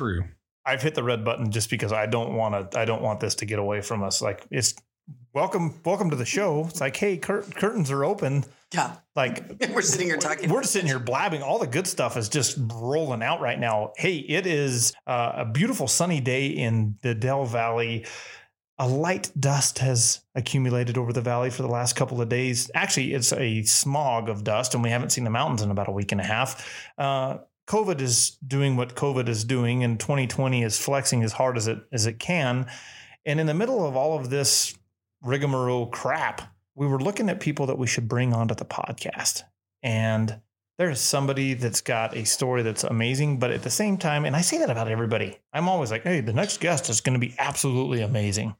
true. I've hit the red button just because I don't want to. I don't want this to get away from us. Like it's welcome, welcome to the show. It's like, hey, cur- curtains are open. Yeah. Like We're sitting here talking. we're sitting here blabbing. All the good stuff is just rolling out right now. Hey, it is uh, a beautiful sunny day in the Dell Valley. A light dust has accumulated over the valley for the last couple of days. Actually, it's a smog of dust, and we haven't seen the mountains in about a week and a half. Uh, COVID is doing what COVID is doing, and 2020 is flexing as hard as it as it can. And in the middle of all of this rigmarole crap, we were looking at people that we should bring onto the podcast. And there's somebody that's got a story that's amazing, but at the same time, and I say that about everybody, I'm always like, hey, the next guest is going to be absolutely amazing.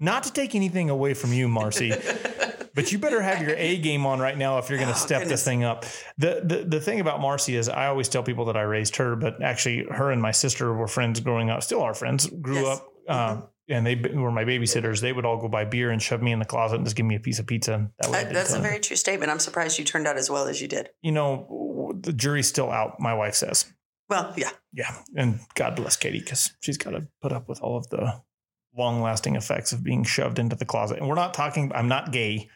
Not to take anything away from you, Marcy, but you better have your A game on right now if you're going to Oh, step goodness. this thing up. The, the the thing about Marcy is I always tell people that I raised her, but actually her and my sister were friends growing up, still are friends, grew Yes. up. Um, and they were my babysitters. They would all go buy beer and shove me in the closet and just give me a piece of pizza. That I that's a very true statement. I'm surprised you turned out as well as you did. you know, the jury's still out, my wife says. Well, yeah. Yeah. And God bless Katie because she's got to put up with all of the long lasting effects of being shoved into the closet. And we're not talking, I'm not gay.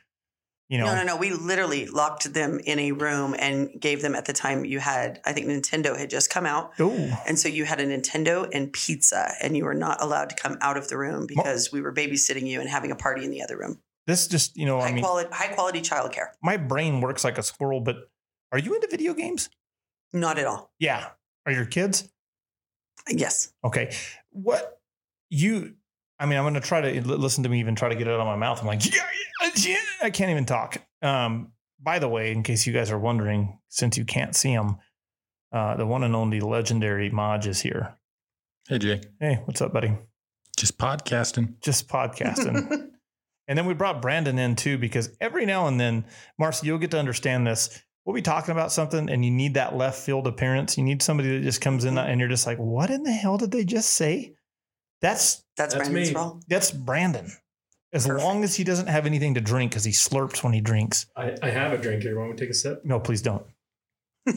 You know, No, no, no. We literally locked them in a room and gave them at the time you had, I think Nintendo had just come out. oh, And so you had a Nintendo and pizza, and you were not allowed to come out of the room because we were babysitting you and having a party in the other room. this just, you know, High I mean, quality, high quality childcare. my brain works like a squirrel, but are you into video games? Not at all. Yeah. Are your kids? Yes. Okay. What you, I mean, I'm going to try to listen to me even try to get it out of my mouth. I'm like, yeah, yeah, yeah. I can't even talk. Um, by the way, in case you guys are wondering, since you can't see him, uh, the one and only legendary Maj is here. Hey, Jay. Hey, what's up, buddy? Just podcasting. Just podcasting. and then we brought Brandon in too, because every now and then, Marcy, you'll get to understand this. We'll be talking about something and you need that left field appearance. You need somebody that just comes in and you're just like, what in the hell did they just say? That's That's, That's Brandon's me. role. That's Brandon. As Perfect. long as he doesn't have anything to drink because he slurps when he drinks. I, I have a drink here. Want me to take a sip? No, please don't.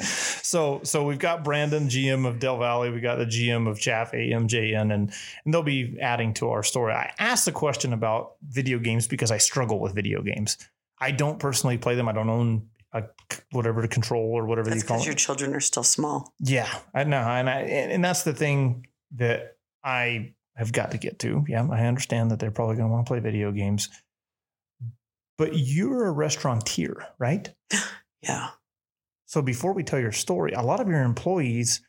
so so we've got Brandon, GM of Dell Valley. We got the GM of Chaff AMJN, and and they'll be adding to our story. I asked the question about video games because I struggle with video games. I don't personally play them. I don't own a whatever to control or whatever That's you call because it. your children are still small. Yeah, I know, and I and, and that's the thing that I have got to get to. Yeah, I understand that they're probably going to want to play video games, but you're a restaurateur, right? Yeah. So before we tell your story, a lot of your employees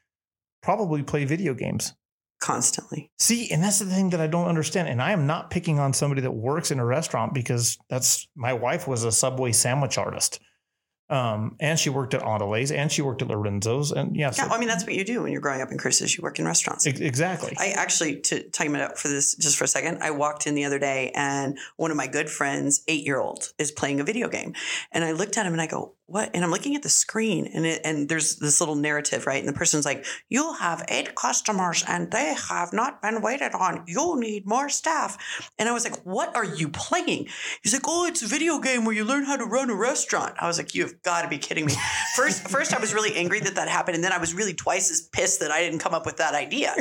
probably play video games. Constantly. See, and that's the thing that I don't understand. And I am not picking on somebody that works in a restaurant because that's my wife was a Subway sandwich artist. Um, and she worked at Andele's and she worked at Lorenzo's. And yeah, so- Yeah. I mean, that's what you do when you're growing up in Cruces. You work in restaurants. ex- exactly. I actually, to time it up for this just for a second, I walked in the other day and one of my good friends, eight year old, is playing a video game. And I looked at him and I go, What? And I'm looking at the screen and it, and there's this little narrative, right? And the person's like, You have eight customers and they have not been waited on. You'll need more staff. And I was like, What are you playing? He's like, Oh, it's a video game where you learn how to run a restaurant. I was like, Got to be kidding me. First, first I was really angry that that happened. And then I was really twice as pissed that I didn't come up with that idea.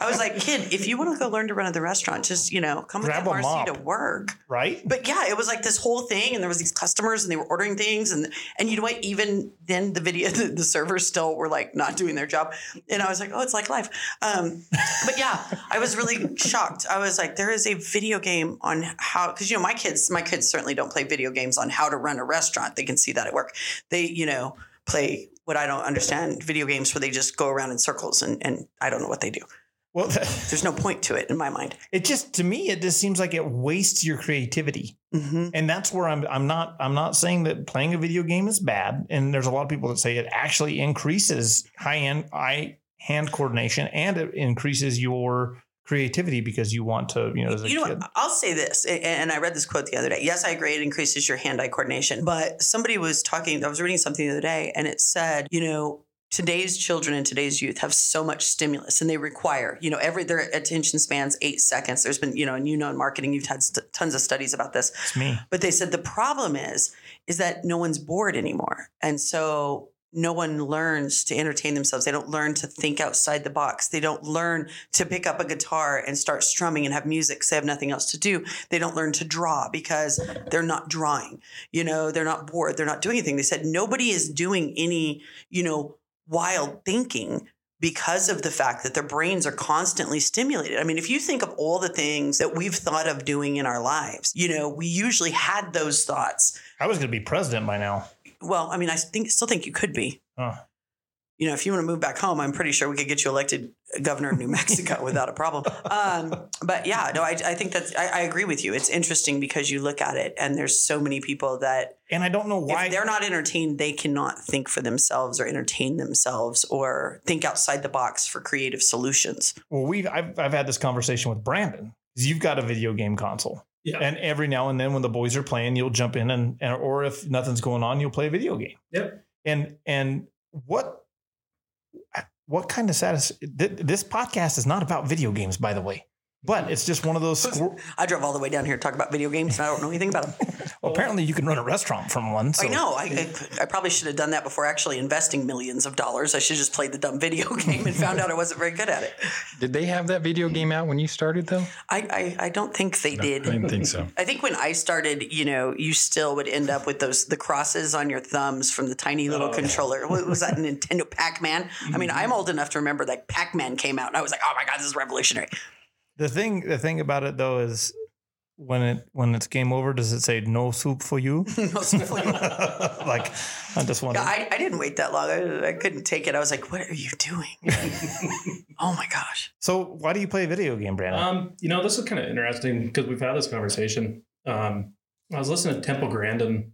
I was like, kid, if you want to go learn to run at the restaurant, just you know, come Grab with Marcy mop. to work. right? But yeah, it was like this whole thing, and there was these customers, and they were ordering things, and and you know what? Even then, the video, the, the servers still were like not doing their job, and I was like, oh, it's like life. Um, but yeah, I was really shocked. I was like, there is a video game on how because you know my kids, my kids certainly don't play video games on how to run a restaurant. They can see that at work. They you know play what I don't understand video games where they just go around in circles and and I don't know what they do. Well, There's no point to it in my mind. it just to me it just seems like it wastes your creativity. Mm-hmm. And that's where I'm I'm not I'm not saying that playing a video game is bad. And there's a lot of people that say it actually increases high end eye hand coordination and it increases your creativity because you want to, you know, as a You know what? I'll say this, and I read this quote the other day. Yes, I agree. It increases your hand-eye coordination. But somebody was talking. I was reading something the other day, and it said, you know, today's children and today's youth have so much stimulus, and they require, you know, every their attention spans eight seconds. There's been, you know, and you know, in marketing, you've had st- tons of studies about this. It's me. But they said the problem is, is that no one's bored anymore, and so no one learns to entertain themselves. They don't learn to think outside the box. They don't learn to pick up a guitar and start strumming and have music because they have nothing else to do. They don't learn to draw because they're not drawing. You know, they're not bored. They're not doing anything. They said nobody is doing any, you know, wild thinking because of the fact that their brains are constantly stimulated. I mean, if you think of all the things that we've thought of doing in our lives, you know, we usually had those thoughts. I was going to be president by now. Well, I mean, I think still think you could be. Huh. You know, if you want to move back home, I'm pretty sure we could get you elected governor of New Mexico without a problem. Um, but yeah, no, I, I think that's I, I agree with you. It's interesting because you look at it and there's so many people that And I don't know why. if they're not entertained, they cannot think for themselves or entertain themselves or think outside the box for creative solutions. Well, we've I've, I've had this conversation with Brandon You've got a video game console, Yeah. and every now and then when the boys are playing, you'll jump in and, and or if nothing's going on, you'll play a video game. Yep. And and what what kind of status? th- This podcast is not about video games, by the way, but it's just one of those. Squir- I drove all the way down here to talk about video games and I don't know anything about them. well, apparently, you can run a restaurant from one. So. I know. I, I, I probably should have done that before actually investing millions of dollars. I should have just played the dumb video game and found out I wasn't very good at it. Did they have that video game out when you started though? I, I, I don't think they No, did. I didn't think so. I think when I started, you know, you still would end up with those the crosses on your thumbs from the tiny little Oh. controller. What was that Nintendo Pac-Man? I mean, I'm old enough to remember that Pac-Man came out and I was like, "Oh my god, this is revolutionary." The thing the thing about it though is when it when it's game over, does it say no soup for you? No soup for you. like I just want Yeah, I, I didn't wait that long. I, I couldn't take it. I was like, "What are you doing?" oh my gosh. So why do you play a video game, Brandon? Um, you know, this is kind of interesting because we've had this conversation. Um, I was listening to Temple Grandin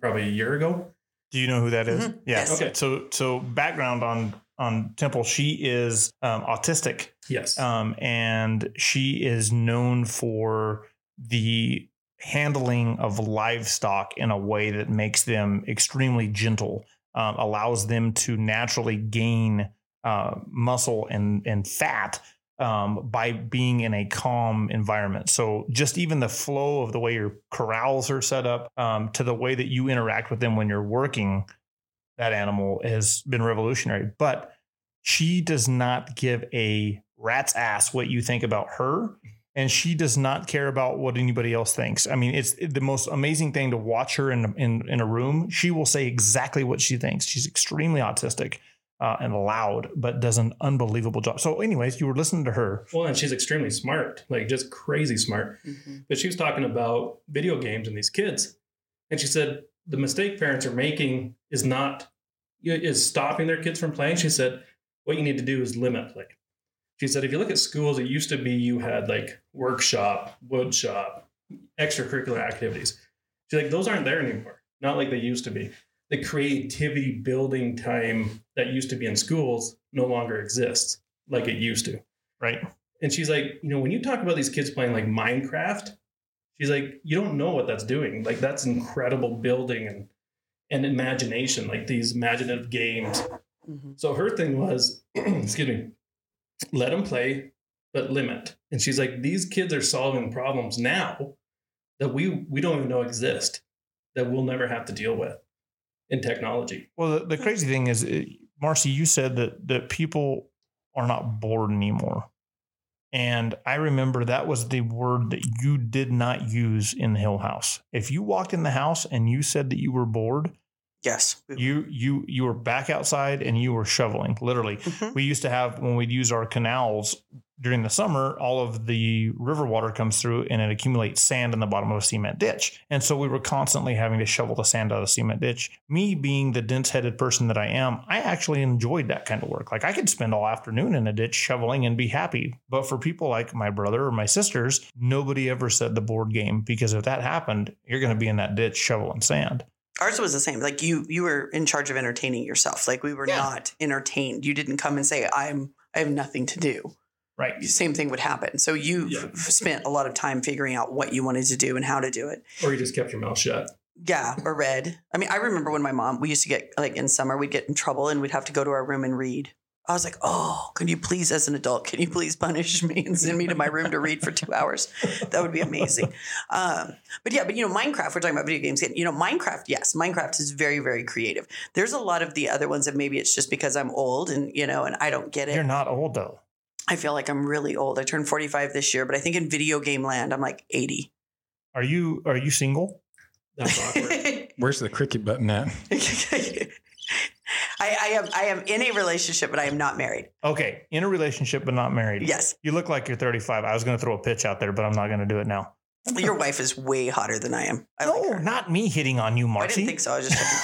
probably a year ago. do you know who that is? Mhm. Yeah. Yes. Okay. So so background on on Temple, she is um, autistic, Yes. um, and she is known for the handling of livestock in a way that makes them extremely gentle, um, allows them to naturally gain uh, muscle and and fat um, by being in a calm environment. So just even the flow of the way your corrals are set up um, to the way that you interact with them when you're working that animal has been revolutionary. But she does not give a rat's ass what you think about her. And she does not care about what anybody else thinks. I mean, it's the most amazing thing to watch her in in, in a room. She will say exactly what she thinks. She's extremely autistic uh, and loud, but does an unbelievable job. So, anyways, you were listening to her. well, and she's extremely smart, like just crazy smart. But she was talking about video games and these kids, and she said the mistake parents are making is not is stopping their kids from playing. She said what you need to do is limit play. She said if you look at schools, it used to be you had like workshop, wood shop, extracurricular activities. She's like those aren't there anymore. Not like they used to be. The creativity building time that used to be in schools no longer exists like it used to. Right. And she's like, you know, when you talk about these kids playing like Minecraft, she's like, you don't know what that's doing. Like that's incredible building and and imagination, like these imaginative games. Mhm. So her thing was, excuse me, let them play, but limit. And she's like, these kids are solving problems now that we we don't even know exist, that we'll never have to deal with in technology. Well, the, the crazy thing is, Marcy, you said that that people are not bored anymore, and I remember that was the word that you did not use in the Hill House. If you walked in the house and you said that you were bored, Yes. you you you were back outside and you were shoveling. Literally, Mhm. we used to have when we'd use our canals during the summer, all of the river water comes through and it accumulates sand in the bottom of a cement ditch. And so we were constantly having to shovel the sand out of the cement ditch. Me being the dense headed person that I am, I actually enjoyed that kind of work. Like I could spend all afternoon in a ditch shoveling and be happy. But for people like my brother or my sisters, nobody ever said the board game because if that happened, you're going to be in that ditch shoveling sand. Ours was the same. Like you, you were in charge of entertaining yourself. Like we were Yeah. not entertained. You didn't come and say, "I'm, I have nothing to do." Right. Same thing would happen. So you Yeah. spent a lot of time figuring out what you wanted to do and how to do it. Or you just kept your mouth shut. Yeah, or read. I mean, I remember when my mom, we used to get like in summer, we'd get in trouble and we'd have to go to our room and read. I was like, oh, can you please, as an adult, can you please punish me and send me to my room to read for two hours? That would be amazing. Um, but yeah, but you know, Minecraft, we're talking about video games. You know, Minecraft, yes, Minecraft is very, very creative. There's a lot of the other ones that maybe it's just because I'm old and, you know, and I don't get it. You're not old though. I feel like I'm really old. I turned 45 this year, but I think in video game land, I'm like 80. Are you are you single? That's awkward. Where's the cricket button at? I, I am I am in a relationship, but I am not married. Okay, in a relationship but not married. Yes, You look like you're 35. I was going to throw a pitch out there, but I'm not going to do it now. your wife is way hotter than I am. I no, like not me hitting on you, Marty. I didn't think so. I was just checking.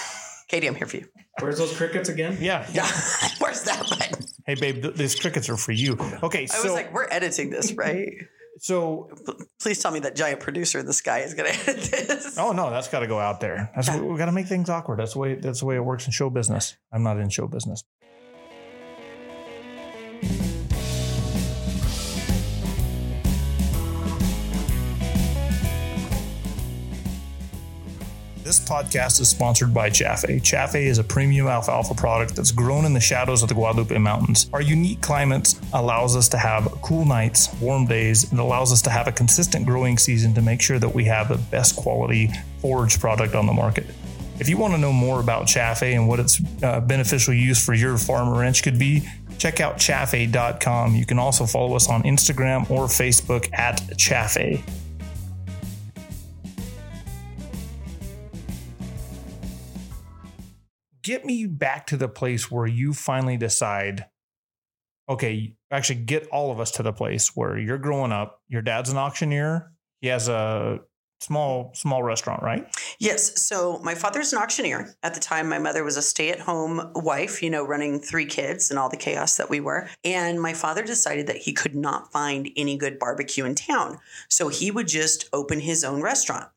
Katie, I'm here for you. Where's those crickets again? Yeah. Yeah, where's that button? Hey, babe, th- these crickets are for you. Okay, I so was like, we're editing this, right? So Please tell me that giant producer in the sky is going to edit this. oh no, that's got to go out there. That's we got to make things awkward. That's the way that's the way it works in show business. I'm not in show business. Podcast is sponsored by Chaffee. Chaffee is a premium alfalfa product that's grown in the shadows of the Guadalupe Mountains. Our unique climate allows us to have cool nights, warm days, and allows us to have a consistent growing season to make sure that we have the best quality forage product on the market. If you want to know more about Chaffee and what its uh, beneficial use for your farm or ranch could be, check out chaffee.com. You can also follow us on Instagram or Facebook at Chaffee. Get me back to the place where you finally decide okay actually get all of us to the place where you're growing up your dad's an auctioneer he has a small small restaurant right Yes. So my father's an auctioneer. At the time, my mother was a stay at home wife, you know, running three kids and all the chaos that we were. And my father decided that he could not find any good barbecue in town. So he would just open his own restaurant,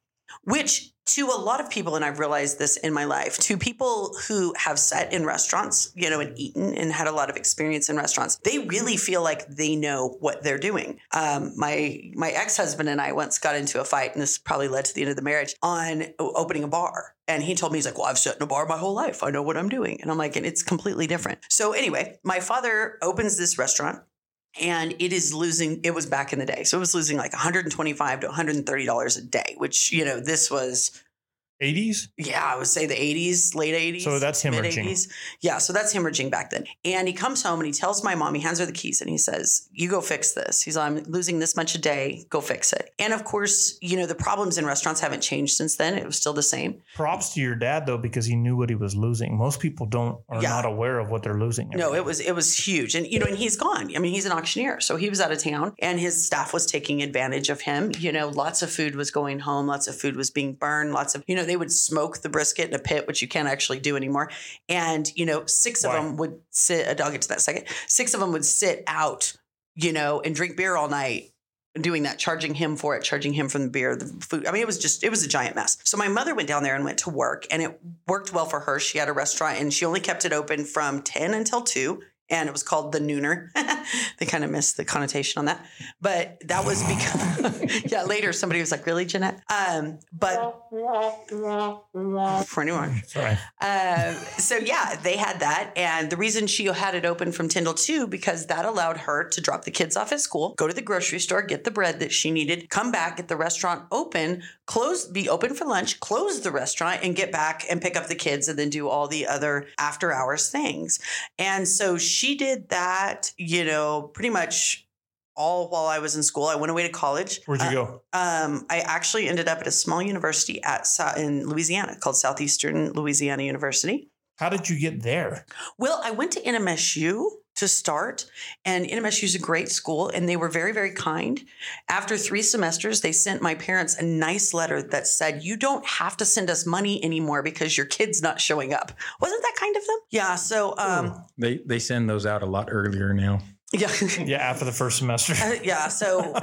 which to a lot of people, and I've realized this in my life, to people who have sat in restaurants, you know, and eaten and had a lot of experience in restaurants, they really feel like they know what they're doing. Um, my my ex husband and I once got into a fight, and this probably led to the end of the marriage on opening a bar. And he told me he's like, "Well, I've sat in a bar my whole life. I know what I'm doing." And I'm like, "And it's completely different." So anyway, my father opens this restaurant and it is losing it was back in the day. So it was losing like 125 to 130 dollars a day which you know this was 80s yeah i would say the 80s late 80s So that's hemorrhaging. 80s yeah so that's hemorrhaging back then. And he comes home and he tells my mom he hands her the keys and he says you go fix this. He's like i'm losing this much a day. Go fix it. And of course you know the problems in restaurants haven't changed since then. It was still the same. Props to your dad though because he knew what he was losing. Most people don't are Yeah. not aware of what they're losing No, it was it was huge, and you know, and he's gone. I mean, he's an auctioneer, so he was out of town, and his staff was taking advantage of him. You know, lots of food was going home, lots of food was being burned, lots of you know, they would smoke the brisket in a pit, which you can't actually do anymore. And you know, six Why? of them would sit. I'll get to that second. Six of them would sit out, you know, and drink beer all night. Doing that, charging him for it, charging him from the beer, the food. I mean, it was just, it was a giant mess. So my mother went down there and went to work, and it worked well for her. She had a restaurant, and she only kept it open from ten until two and it was called the Nooner. they kind of missed the connotation on that, but that was because yeah. Later, somebody was like, "Really, Jeanette?" Um, but pretty much. sorry Um, so yeah, they had that, and the reason she had it open from ten till two because that allowed her to drop the kids off at school, go to the grocery store, get the bread that she needed, come back, get the restaurant open, close, be open for lunch, close the restaurant, and get back and pick up the kids, and then do all the other after hours things. And so she did that, you know, pretty much all while I was in school. I went away to college. where'd you Uh, go um, I actually ended up at a small university at in Louisiana called Southeastern Louisiana University. how did you get there Well, I went to NMSU to start, and NMSU is a great school, and they were very, very kind. After three semesters, they sent my parents a nice letter that said, "You don't have to send us money anymore because your kid's not showing up." Wasn't that kind of them? Yeah. So, um, They they send those out a lot earlier now. Yeah. Yeah, after the first semester. Uh, yeah. So,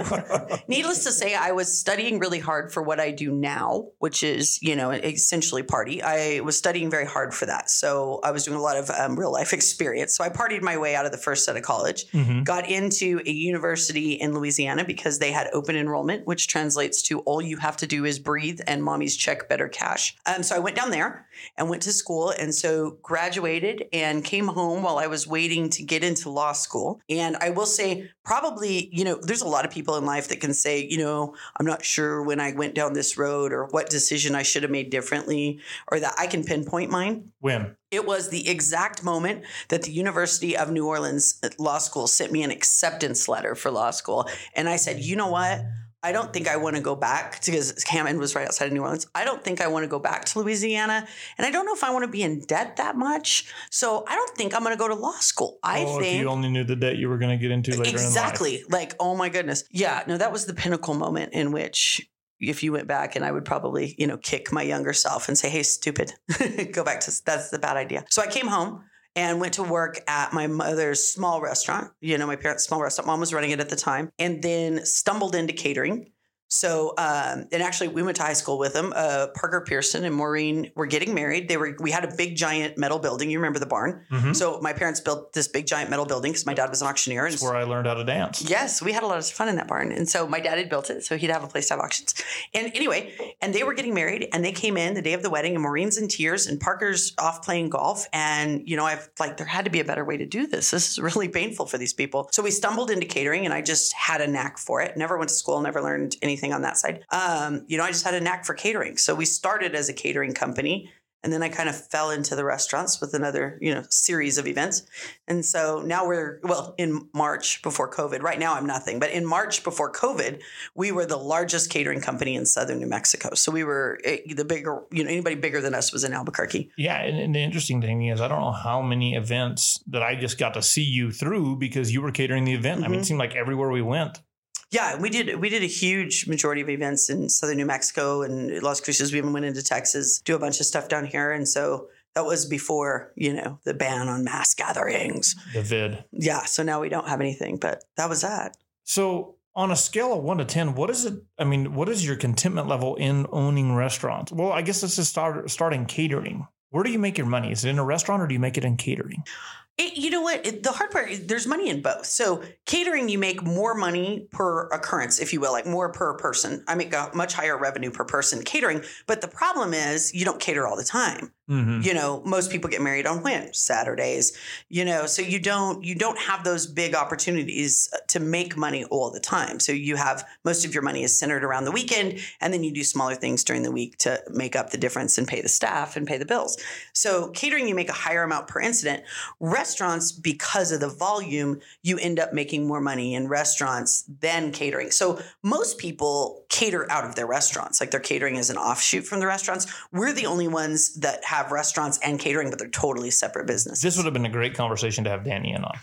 needless to say, I was studying really hard for what I do now, which is, you know, essentially party. I was studying very hard for that. So, I was doing a lot of um, real life experience. So, I partied my way out of the first set of college, Mhm. got into a university in Louisiana because they had open enrollment, which translates to all you have to do is breathe and mommy's check better cash. Um, so, I went down there and went to school. And so, graduated and came home while I was waiting to get into law school. And I will say, probably, you know, there's a lot of people in life that can say, you know, I'm not sure when I went down this road or what decision I should have made differently or that I can pinpoint mine. When? It was the exact moment that the University of New Orleans uh, Law School sent me an acceptance letter for law school. And I said, you know what? I don't think I want to go back because Hammond was right outside of New Orleans. I don't think I want to go back to Louisiana. And I don't know if I want to be in debt that much. So I don't think I'm going to go to law school. I oh, think you only knew the debt you were going to get into later exactly like oh my goodness yeah no that was the pinnacle moment in which if you went back and i would probably you know kick my younger self and say hey stupid go back to that's the bad idea so i came home and went to work at my mother's small restaurant. You know my parents small restaurant. Mom was running it at the time. And then stumbled into catering so, um, and actually, we went to high school with them. Uh, Parker Pearson and Maureen were getting married. They were. We had a big, giant metal building. You remember the barn? Mhm. So, my parents built this big, giant metal building because my dad was an auctioneer. And That's where I learned how to dance. Yes, we had a lot of fun in that barn. And so my dad had built it, so he'd have a place to have auctions. And anyway, and they were getting married and they came in the day of the wedding and Maureen's in tears and Parker's off playing golf. And, you know, I've like, there had to be a better way to do this. This is really painful for these people. So we stumbled into catering and I just had a knack for it. Never went to school, never learned anything on that side. Um, you know, I just had a knack for catering. So we started as a catering company. And then I kind of fell into the restaurants with another, you know, series of events. And so now we're, well, in March before COVID, right now I'm nothing, but in March before COVID, we were the largest catering company in southern New Mexico. So we were eh, the bigger, you know, anybody bigger than us was in Albuquerque. Yeah, and, and the interesting thing is, I don't know how many events that I just got to see you through because you were catering the event. I mean, it Mhm. seemed like everywhere we went. Yeah, we did. We did a huge majority of events in southern New Mexico and Las Cruces. We even went into Texas, do a bunch of stuff down here, and so that was before you know the ban on mass gatherings. The vid. Yeah, so now we don't have anything, but that was that. So, on a scale of one to ten, what is it? I mean, what is your contentment level in owning restaurants? Well, I guess let's just start starting catering. Where do you make your money? Is it in a restaurant or do you make it in catering? It, you know what? It, the hard part is there's money in both. So catering, you make more money per occurrence, if you will, like more per person. I make a much higher revenue per person catering. But the problem is you don't cater all the time. Mm-hmm. You know, most people get married on when Saturdays. You know, so you don't you don't have those big opportunities to make money all the time. So you have most of your money is centered around the weekend, and then you do smaller things during the week to make up the difference and pay the staff and pay the bills. So catering, you make a higher amount per incident. Restaurants, because of the volume, you end up making more money in restaurants than catering. So most people cater out of their restaurants, like their catering is an offshoot from the restaurants. We're the only ones that have restaurants and catering, but they're totally separate businesses. This would have been a great conversation to have Danny in on.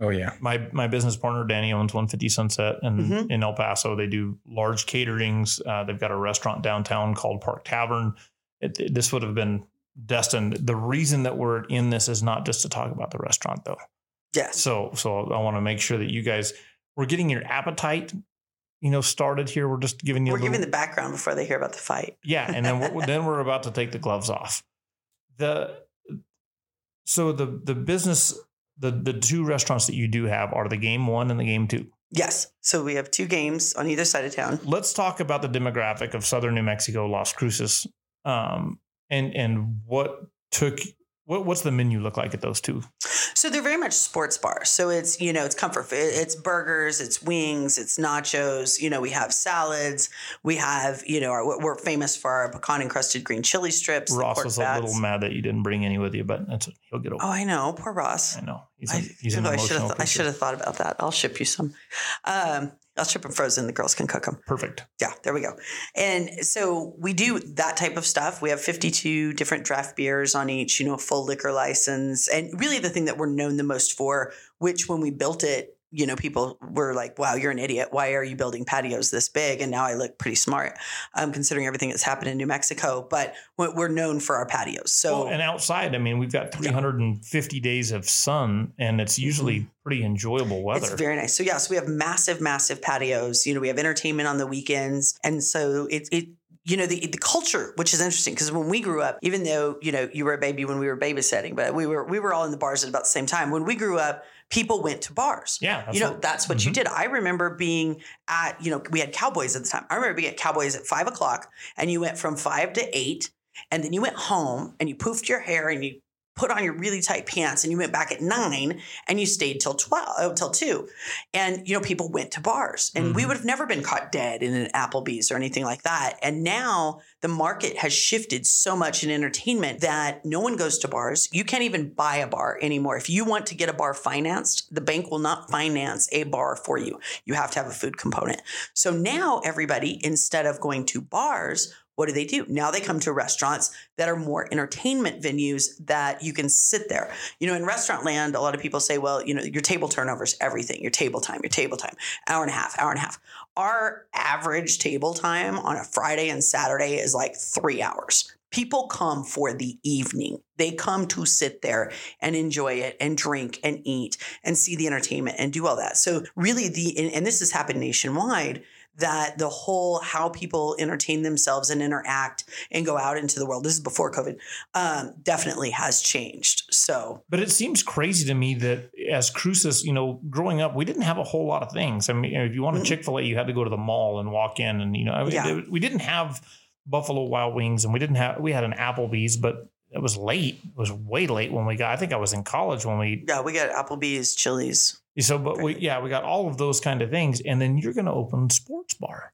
Oh yeah. My my business partner Danny owns 150 Sunset, and Mhm. in El Paso they do large caterings. Uh, they've got a restaurant downtown called Park Tavern. It, it- this would have been destined. The reason that we're in this is not just to talk about the restaurant, though. yes. So so I want to make sure that you guys we're getting your appetite, you know, started here. We're just giving you. We're little, giving the background before they hear about the fight. yeah, and then we're, then we're about to take the gloves off. The so the the business the the two restaurants that you do have are the game one and the game two. Yes. So we have two games on either side of town. Let's talk about the demographic of Southern New Mexico, Las Cruces, um, and and what took what what's the menu look like at those two? So they're very much sports bars. So it's, you know, it's comfort food. It's burgers, it's wings, it's nachos. You know, we have salads. We have, you know, our, we're famous for our pecan encrusted green chili strips. Ross was a bats. little mad that you didn't bring any with you, but that's he'll get over. Oh, I know. Poor Ross. I know he's a, I, he's an I should emotional. I should have thought about that. I'll ship you some. Um, I'll ship them frozen. The girls can cook them. Perfect. Yeah, there we go. And so we do that type of stuff. We have 52 different draft beers on each, you know, full liquor license. And really the thing that we're known the most for, which when we built it, you know, people were like, wow, you're an idiot. Why are you building patios this big? And now I look pretty smart, um, considering everything that's happened in New Mexico. But we're we're known for our patios. So, Well, and outside, I mean, we've got 350 days of sun, and it's usually pretty enjoyable weather. It's very nice. So yes, we have massive, massive patios. You know, we have entertainment on the weekends, and so it it you know the the culture, which is interesting because when we grew up, even though you know you were a baby when we were babysitting, but we were we were all in the bars at about the same time. When we grew up, people went to bars. yeah, that's you know that's what you Mhm. did. I remember being at you know we had Cowboys at the time. I remember being at Cowboys at five o'clock, and you went from five to eight, and then you went home and you poofed your hair and you put on your really tight pants and you went back at nine and you stayed till 12 oh, till 2 and you know people went to bars and we Mhm. would have never been caught dead in an applebee's or anything like that. And now the market has shifted so much in entertainment that no one goes to bars. You can't even buy a bar anymore. If you want to get a bar financed the bank will not finance a bar for you. You have to have a food component. So now everybody instead of going to bars what do they do? Now they come to restaurants that are more entertainment venues that you can sit there. You know, in restaurant land, a lot of people say, well, you know, your table turnover is everything, your table time, your table time, hour and a half, hour and a half. Our average table time on a Friday and Saturday is like three hours. People come for the evening. They come to sit there and enjoy it and drink and eat and see the entertainment and do all that. So, really, the, and, and this has happened nationwide that the whole how people entertain themselves and interact and go out into the world this is before covid um, definitely has changed so But it seems crazy to me that as Cruces, you know, growing up, we didn't have a whole lot of things. I mean, if you wanted Mm-mm. Chick fil A, you had to go to the mall and walk in, and you know, Yeah. we didn't have Buffalo Wild Wings, and we didn't have we had an Applebee's, but it was late. It was way late when we got. I think I was in college when we. yeah we got applebee's chili's So, but we yeah, we got all of those kind of things, and then you're going to open sports bar.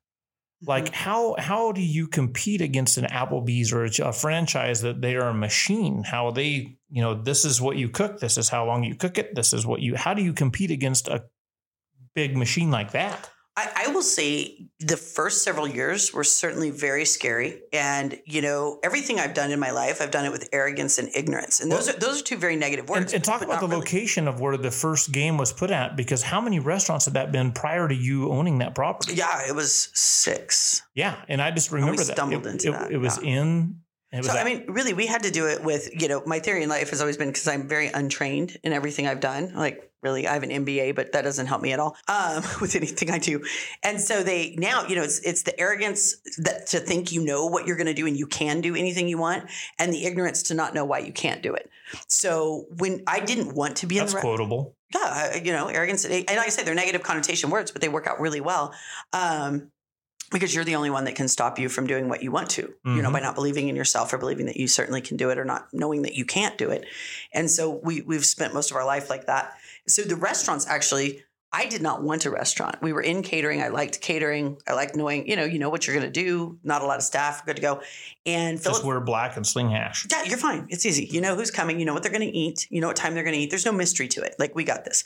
Like Mm-hmm. how how do you compete against an Applebee's or a, a franchise that they are a machine? How they you know this is what you cook, this is how long you cook it, this is what you. How do you compete against a big machine like that? I, I will say the first several years were certainly very scary, and you know everything I've done in my life, I've done it with arrogance and ignorance, and those are those are two very negative words. and talk about the really. location of where the first game was put at, because how many restaurants had that been prior to you owning that property? Yeah, it was six. Yeah, and I just remember that stumbled it, into it- that, it was yeah. in. So I mean, really, we had to do it with you know my theory in life has always been because I'm very untrained in everything I've done. Like really, I have an MBA, but that doesn't help me at all um, with anything I do. And so they now you know it's it's the arrogance that to think you know what you're going to do and you can do anything you want, and the ignorance to not know why you can't do it. So when I didn't want to be in that's the re- quotable. yeah, you know, arrogance. And like I say, they're negative connotation words, but they work out really well. Um, because you're the only one that can stop you from doing what you want to, you know, Mhm. by not believing in yourself or believing that you certainly can do it or not knowing that you can't do it. And so we, we've spent most of our life like that. So the restaurants actually, I did not want a restaurant. We were in catering. I liked catering. I liked knowing, you know, you know what you're going to do. Not a lot of staff, good to go. And Just wear black and sling hash. yeah, you're fine. It's easy. You know who's coming. You know what they're going to eat. You know what time they're going to eat. There's no mystery to it. Like we got this.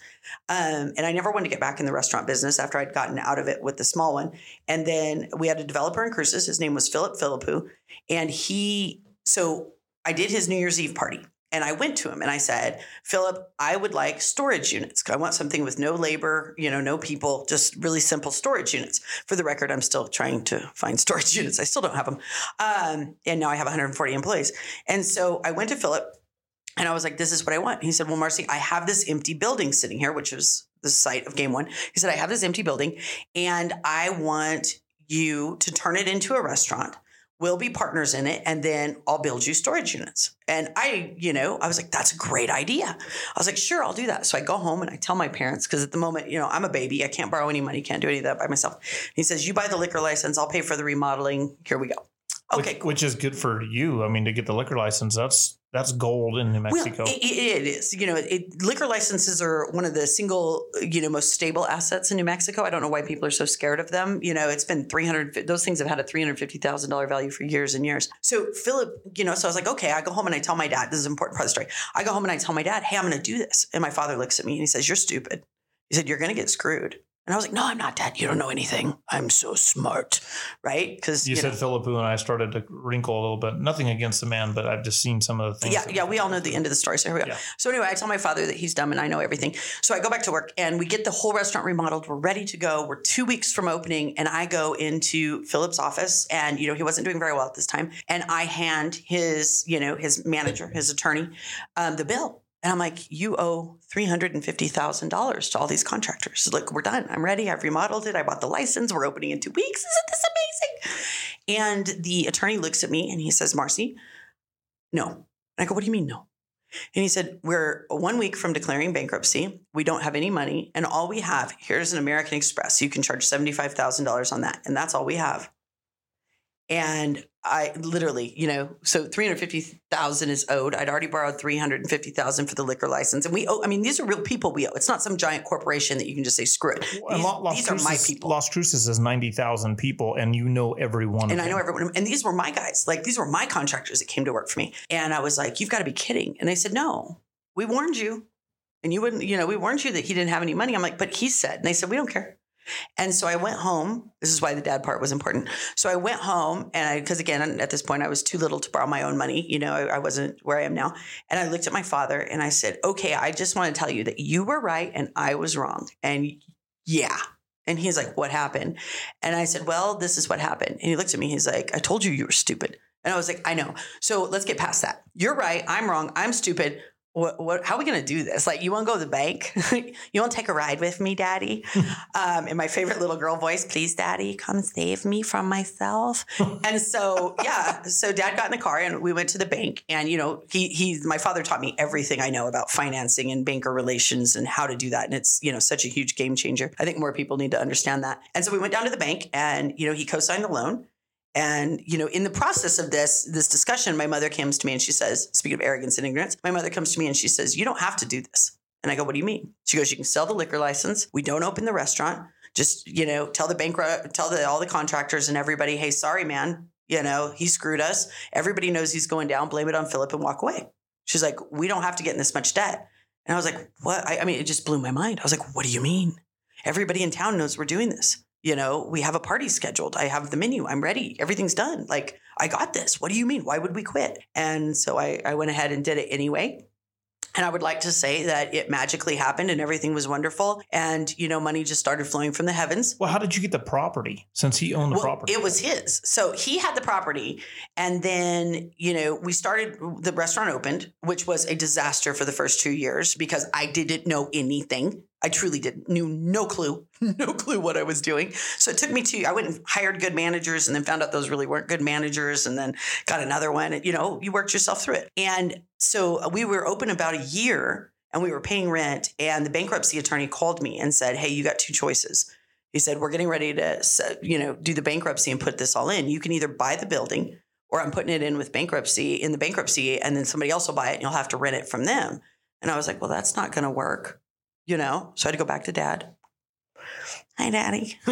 Um, and I never wanted to get back in the restaurant business after I'd gotten out of it with the small one. And then we had a developer in Cruces. His name was Philip Philippou, and he. So I did his New Year's Eve party. And I went to him and I said, Philip, I would like storage units. I want something with no labor, you know, no people, just really simple storage units. For the record, I'm still trying to find storage units. I still don't have them. Um, and now I have 140 employees. And so I went to Philip and I was like, this is what I want. He said, well, Marcy, I have this empty building sitting here, which is the site of game one. He said, I have this empty building and I want you to turn it into a restaurant. We'll be partners in it and then I'll build you storage units. And I, you know, I was like, that's a great idea. I was like, sure, I'll do that. So I go home and I tell my parents, because at the moment, you know, I'm a baby. I can't borrow any money, can't do any of that by myself. He says, you buy the liquor license, I'll pay for the remodeling. Here we go. Okay, which, which is good for you. I mean, to get the liquor license, that's that's gold in New Mexico. Well, it, it is. You know, it, liquor licenses are one of the single, you know, most stable assets in New Mexico. I don't know why people are so scared of them. You know, it's been 300, those things have had a $350,000 value for years and years. So Philip, you know, so I was like, okay, I go home and I tell my dad, this is an important part of the story. I go home and I tell my dad, hey, I'm going to do this. And my father looks at me and he says, you're stupid. He said, you're going to get screwed. And I was like, no, I'm not dad. You don't know anything. I'm so smart. Right. Because You, said Philippou, and I started to wrinkle a little bit. Nothing against the man, but I've just seen some of the things. Yeah, yeah, we all know the end of the story. So here we go. Yeah. So anyway, I tell my father that he's dumb and I know everything. So I go back to work and we get the whole restaurant remodeled. We're ready to go. We're two weeks from opening, and I go into Philip's office, and you know he wasn't doing very well at this time, and I hand his, you know, his manager, his attorney, um, the bill. And I'm like, you owe three hundred and fifty thousand dollars to all these contractors. Look, we're done. I'm ready. I've remodeled it. I bought the license. We're opening in two weeks. Isn't this amazing? And the attorney looks at me and he says, Marcy, no. And I go, what do you mean no? And he said, We're one week from declaring bankruptcy. We don't have any money. And all we have here's an American Express. You can charge $75,000 on that. And that's all we have. And I literally, you know, so 350,000 is owed. I'd already borrowed 350,000 for the liquor license. And we owe, I mean, these are real people we owe. It's not some giant corporation that you can just say, screw it. These, Las these are my Cruces- people. Las Cruces is ninety thousand people, and you know every one. and I know everyone. And these were my guys. Like these were my contractors that came to work for me. And I was like, "You've got to be kidding!" And they said, "No, we warned you, and you wouldn't. You know, we warned you that he didn't have any money." I'm like, "But he said." And they said, "We don't care." And so I went home. This is why the dad part was important. So I went home, and I because again at this point I was too little to borrow my own money. You know, I, I wasn't where I am now. And I looked at my father and I said, "Okay, I just want to tell you that you were right and I was wrong." And yeah. And he's like, "What happened?" And I said, Well, this is what happened. And he looked at me. He's like, I told you you were stupid. And I was like, I know. So let's get past that. You're right. I'm wrong. I'm stupid. What, what, how are we going to do this? Like, you want to go to the bank? you want to take a ride with me, daddy? um, in my favorite little girl voice, please, daddy, come save me from myself. and so, yeah. So dad got in the car and we went to the bank. And, you know, he, he, my father taught me everything I know about financing and banker relations and how to do that. And it's, you know, such a huge game changer. I think more people need to understand that. And so we went down to the bank and, you know, he co signed the loan. And you know, in the process of this this discussion, my mother comes to me and she says, speaking of arrogance and ignorance, my mother comes to me and she says, "You don't have to do this." And I go, "What do you mean?" She goes, "You can sell the liquor license. We don't open the restaurant. Just you know, tell the bankrupt, tell the, all the contractors and everybody, hey, sorry, man. You know, he screwed us. Everybody knows he's going down. Blame it on Philip and walk away." She's like, "We don't have to get in this much debt." And I was like, "What?" I, I mean, it just blew my mind. I was like, "What do you mean?" Everybody in town knows we're doing this you know, we have a party scheduled. I have the menu. I'm ready. Everything's done. Like, I got this. What do you mean? Why would we quit? And so I, I went ahead and did it anyway. And I would like to say that it magically happened and everything was wonderful. And, you know, money just started flowing from the heavens. Well, how did you get the property? Since he owned the Well, property, it was his. So he had the property. And then, you know, we started, the restaurant opened, which was a disaster for the first two years because I didn't know anything. I truly did knew no clue, no clue what I was doing. So it took me to I went and hired good managers and then found out those really weren't good managers and then got another one. You know, you worked yourself through it. And so uh, we were open about a year and we were paying rent. And the bankruptcy attorney called me and said, Hey, you got two choices. He said, We're getting ready to, you know, do the bankruptcy and put this all in. You can either buy the building or I'm putting it in with bankruptcy in the bankruptcy and then somebody else will buy it and you'll have to rent it from them. And I was like, Well, that's not going to work you know. So I had to go back to dad. Hi, daddy.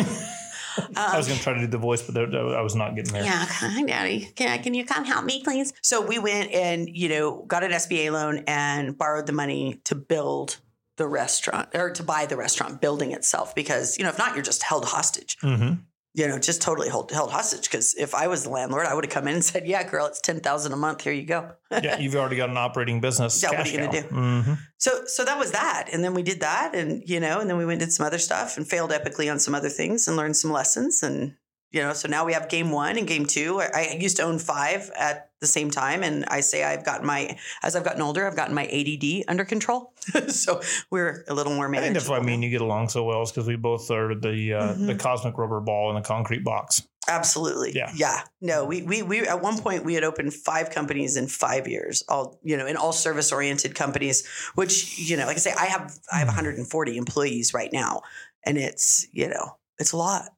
I was going to try to do the voice, but there, I was not getting there. Yeah, hi, daddy. Can, can you come help me, please? So we went and, you know, got an SBA loan and borrowed the money to build the restaurant or to buy the restaurant building itself because, you know, if not, you're just held hostage. hmm You know, just totally hold, held hostage. Because if I was the landlord, I would have come in and said, "Yeah, girl, it's ten thousand a month. Here you go." yeah, you've already got an operating business. Yeah, what are you gonna cow. do? Mhm. So so that was that. And then we did that and you know, and then we went and did some other stuff and failed epically on some other things and learned some lessons and you know, so now we have game one and game two. I, I used to own five at the same time, and I say I've gotten my as I've gotten older, I've gotten my ADD under control. so we're a little more I think manageable. that's why me and you get along so well, is because we both are the uh, the Mhm. cosmic rubber ball in the concrete box. Absolutely. Yeah. Yeah. No, we, we, we, at one point we had opened five companies in five years, all, you know, in all service oriented companies, which, you know, like I say, I have, I have 140 employees right now and it's, you know, it's a lot.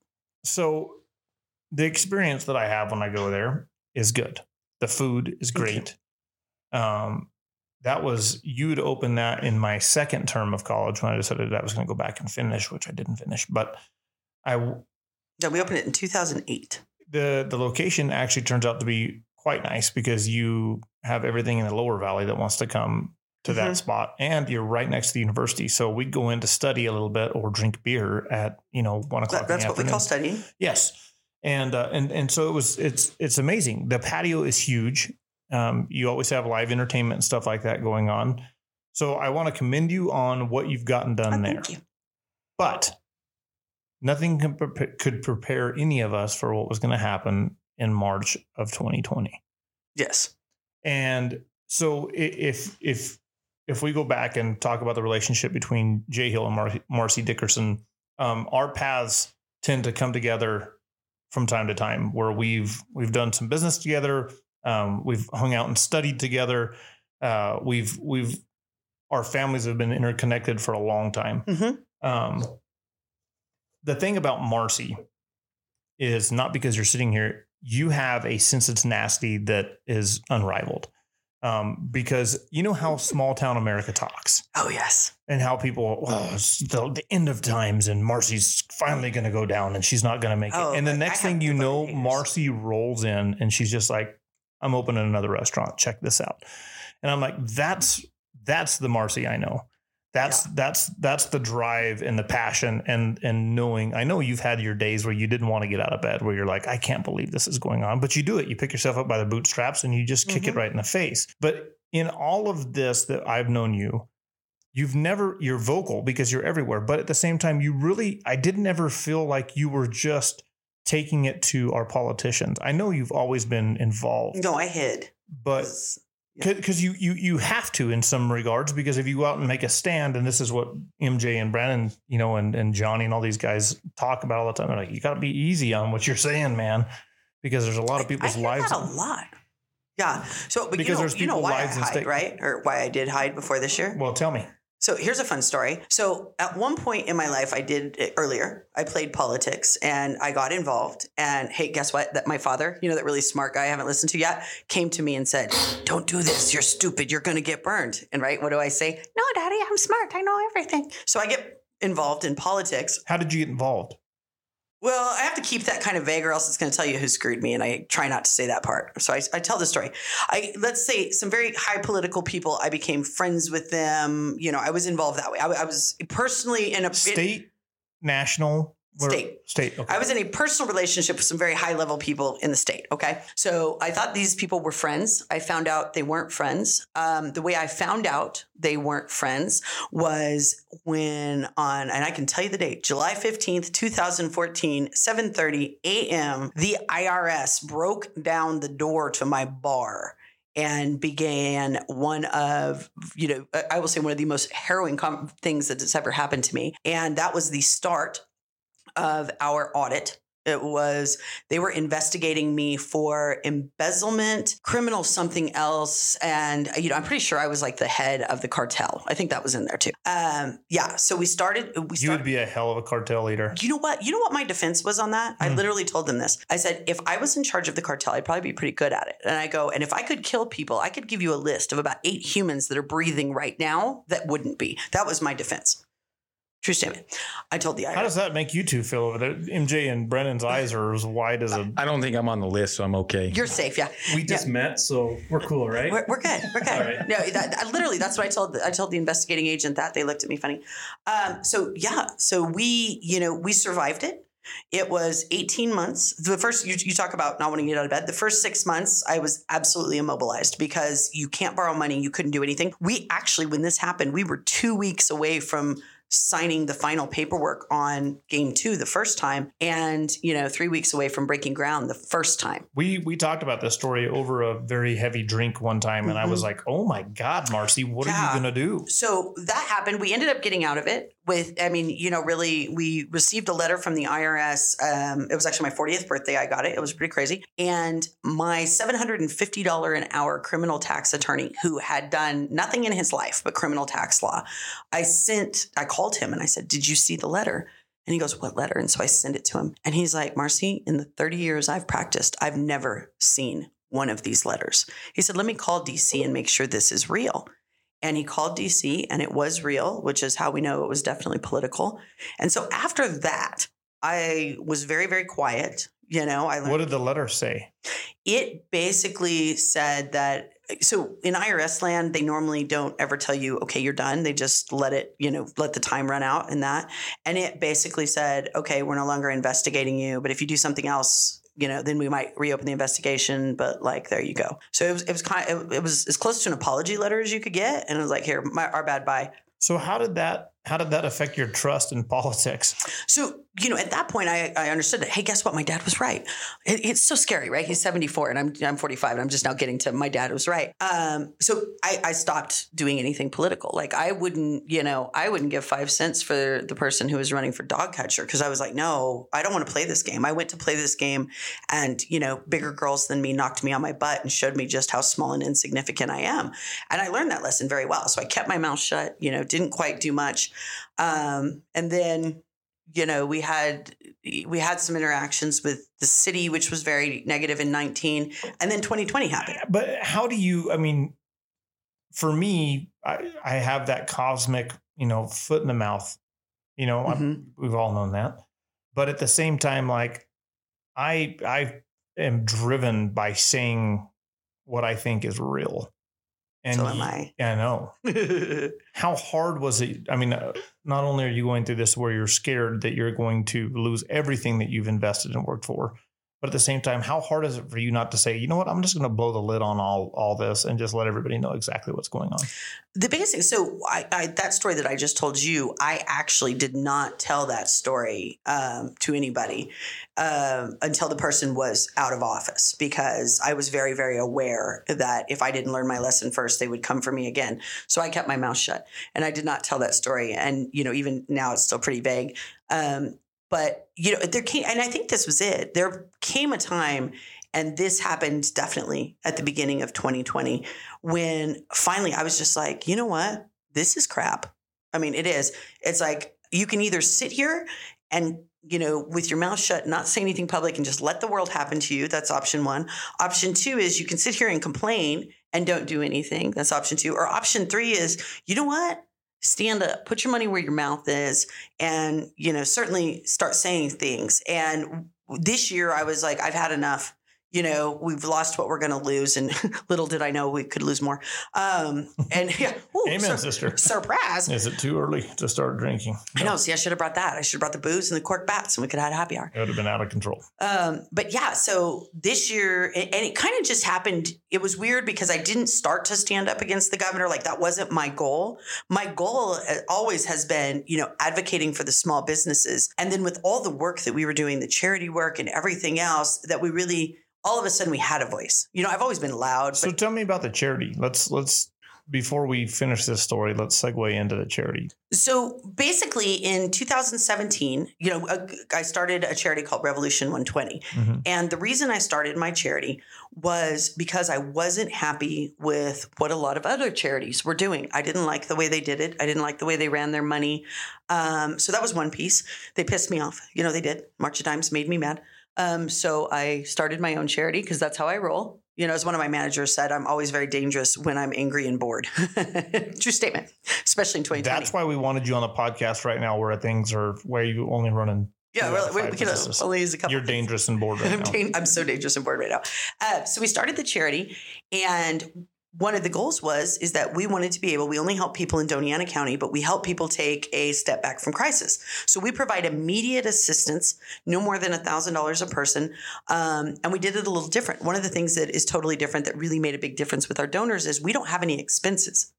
So the experience that I have when I go there is good. The food is great. Um, that was you'd open that in my second term of college when I decided that I was going to go back and finish, which I didn't finish. But I Yeah. We opened it in 2008. the the location actually turns out to be quite nice because you have everything in the lower valley that wants to come to Mhm. that spot, and you're right next to the university. So we'd go in to study a little bit or drink beer at you know one o'clock. That- that's what we call afternoon. studying. Yes, and uh, and and so it was. It's it's amazing. The patio is huge. Um, you always have live entertainment and stuff like that going on. So I want to commend you on what you've gotten done Oh, there. thank you. But nothing could prepare any of us for what was going to happen in March of 2020. Yes. And so if if if we go back and talk about the relationship between Jay Hill and Mar- Marcy Dickerson, um, our paths tend to come together from time to time where we've we've done some business together, um, we've hung out and studied together, uh, we've we've our families have been interconnected for a long time. Mhm. Um, the thing about Marcy is not because you're sitting here, you have a sense of tenacity that is unrivaled. Um, because you know how small town America talks Oh yes. and how people, oh, it's the, the end of times and Marcy's finally going to go down and she's not going to make Oh, it. And the next I thing you know. Marcy rolls in and she's just like, I'm opening another restaurant. Check this out. And I'm like, that's, that's the Marcy I know. That's that's that's the drive and the passion and and knowing. I know you've had your days where you didn't want to get out of bed, where you're like, I can't believe this is going on, but you do it. You pick yourself up by the bootstraps and you just kick it Mhm. right in the face. But in all of this that I've known you, you've never you're vocal because you're everywhere. But at the same time, you really I didn't ever feel like you were just taking it to our politicians. I know you've always been involved, No, I hid. but 'Cause- because you you you have to in some regards because if you go out and make a stand and this is what MJ and Brandon you know and and Johnny and all these guys talk about all the time they're like you got to be easy on what you're saying man because there's a lot of people's I hear lives a lot. Yeah. So, but Because you know, there's you know why I hide, right? Or why I did hide before this year. well tell me So here's a fun story. So at one point in my life, I did it earlier. I played politics and I got involved. And hey, guess what? That my father, you know, that really smart guy I haven't listened to yet, came to me and said, "Don't do this. You're stupid. You're going to get burned." And right, what do I say? No, Daddy, I'm smart. I know everything. So I get involved in politics. how did you get involved Well, I have to keep that kind of vague, or else it's going to tell you who screwed me, and I try not to say that part. So I, I tell the story. I let's say some very high political people. I became friends with them. You know, I was involved that way. I, I was personally in a state national where- State. state okay. I was in a personal relationship with some very high level people in the state. Okay. So I thought these people were friends. I found out they weren't friends. Um, the way I found out they weren't friends was when on, and I can tell you the date, July 15th, 2014, 7.30 a.m., the IRS broke down the door to my bar and began one of, you know, I- I will say one of the most harrowing com- things that has ever happened to me. And that was the start of our audit. It was they were investigating me for embezzlement, criminal something else, and you know I'm pretty sure I was like the head of the cartel. I think that was in there too. Um, yeah. So we started. We started, you would be a hell of a cartel leader You know what? You know what my defense was on that? I Hmm. literally told them this. I said, if I was in charge of the cartel, I'd probably be pretty good at it. And I go, and if I could kill people, I could give you a list of about eight humans that are breathing right now that wouldn't be. That was my defense. True statement. I told the IRS. how does that make you two feel over there MJ and Brennan's eyes are as wide as a I don't think I'm on the list, so I'm okay. You're safe, yeah. We just met, so we're cool, right? We're, we're good. We're good. All right. No, that, I- literally, that's what I told. I told the investigating agent that they looked at me funny. Um, so yeah, so we, you know, we survived it. It was 18 months. The first, you, you talk about not wanting to get out of bed. The first six months, I was absolutely immobilized because you can't borrow money. You couldn't do anything. We actually, when this happened, we were two weeks away from signing the final paperwork on game two the first time and you know three weeks away from breaking ground the first time we we talked about this story over a very heavy drink one time and I was Mhm. like oh my god Marcy what are you gonna do so that happened. We ended up getting out of it with, I mean, you know, really, we received a letter from the IRS. Um, it was actually my 40th birthday. I got it. It was pretty crazy. And my $750 an hour criminal tax attorney, who had done nothing in his life but criminal tax law, I sent, I called him and I said, Did you see the letter? And he goes, What letter? And so I send it to him. And he's like, Marcy, in the 30 years I've practiced, I've never seen one of these letters. He said, Let me call DC and make sure this is real. And he called DC and it was real, which is how we know it was definitely political. And so after that, I was very, very quiet. You know, I learned what did the letter say it basically said that so in IRS land, they normally don't ever tell you, okay, you're done. They just let it, you know, let the time run out and that. And it basically said, okay, we're no longer investigating you, but if you do something else, you know, then we might reopen the investigation. But like, there you go. So it was, it was kind of, it was as close to an apology letter as you could get. And it was like, here, my, our bad, bye. So how did that how did that affect your trust in politics? So, you know, at that point, I, I understood that, hey, guess what? My dad was right. It, it's so scary, right? He's 74 and I'm, I'm 45 and I'm just now getting to my dad was right. Um, so I, I stopped doing anything political. Like I wouldn't, you know, I wouldn't give five cents for the person who was running for dog catcher because I was like, no, I don't want to play this game. I went to play this game and, you know, bigger girls than me knocked me on my butt and showed me just how small and insignificant I am. And I learned that lesson very well. So I kept my mouth shut, you know, didn't quite do much. Um, and then, you know, we had we had some interactions with the city, which was very negative in 19, and then 2020 happened. But how do you? I mean, for me, I, I have that cosmic, you know, foot in the mouth. You know, Mhm. we've all known that. But at the same time, like I I am driven by saying what I think is real. And so am I. I know. How hard was it? I mean, uh, not only are you going through this where you're scared that you're going to lose everything that you've invested and worked for, but at the same time, how hard is it for you not to say, you know what, I'm just going to blow the lid on all all this and just let everybody know exactly what's going on? the biggest thing so I, I that story that i just told you i actually did not tell that story um, to anybody um, until the person was out of office because i was very very aware that if i didn't learn my lesson first they would come for me again. So i kept my mouth shut and i did not tell that story. And you know even now it's still pretty vague. Um, but you know there came and i think this was it there came a time and this happened definitely at the beginning of 2020 when finally I was just like, you know what? This is crap. I mean, it is. It's like you can either sit here and, you know, with your mouth shut, not say anything public and just let the world happen to you. That's option one. Option two is you can sit here and complain and don't do anything. That's option two. Or option three is, you know what? Stand up, put your money where your mouth is, and, you know, certainly start saying things. And this year I was like, I've had enough you know, we've lost what we're going to lose, and little did I know we could lose more. Um, and yeah, ooh, Amen, sur- sister. surprise. Is it too early to start drinking? I know. See, I should have brought that. I should have brought the booze and the cork bats, and we could have had a happy hour. It would have been out of control. Um, but yeah, so this year, and and it kind of just happened. It was weird because I didn't start to stand up against the governor. Like that wasn't my goal. My goal uh, always has been, you know, advocating for the small businesses. And then with all the work that we were doing, the charity work and everything else, that we really, all of a sudden, we had a voice. You know, I've always been loud, So tell me about the charity. Let's let's before we finish this story, let's segue into the charity. So basically, in 2017, you know, I started a charity called Revolution 120. Mhm. And the reason I started my charity was because I wasn't happy with what a lot of other charities were doing. I didn't like the way they did it, I didn't like the way they ran their money. Um, so that was one piece. They pissed me off. You know, they did. March of Dimes made me mad. Um, so I started my own charity because that's how I roll. You know, as one of my managers said, I'm always very dangerous when I'm angry and bored. True statement, especially in 2020. That's why we wanted you on the podcast right now, where things are where you only running. Yeah, Yeah, well, we, we can only use a couple. You're dangerous and bored right I'm, dan- I'm so dangerous and bored right now. Uh, so we started the charity, and one of the goals was is that we wanted to be able. We only help people in Doña Ana County, but we help people take a step back from crisis. So we provide immediate assistance, no more than thousand dollars a person, um, and we did it a little different. One of the things that is totally different that really made a big difference with our donors is we don't have any expenses,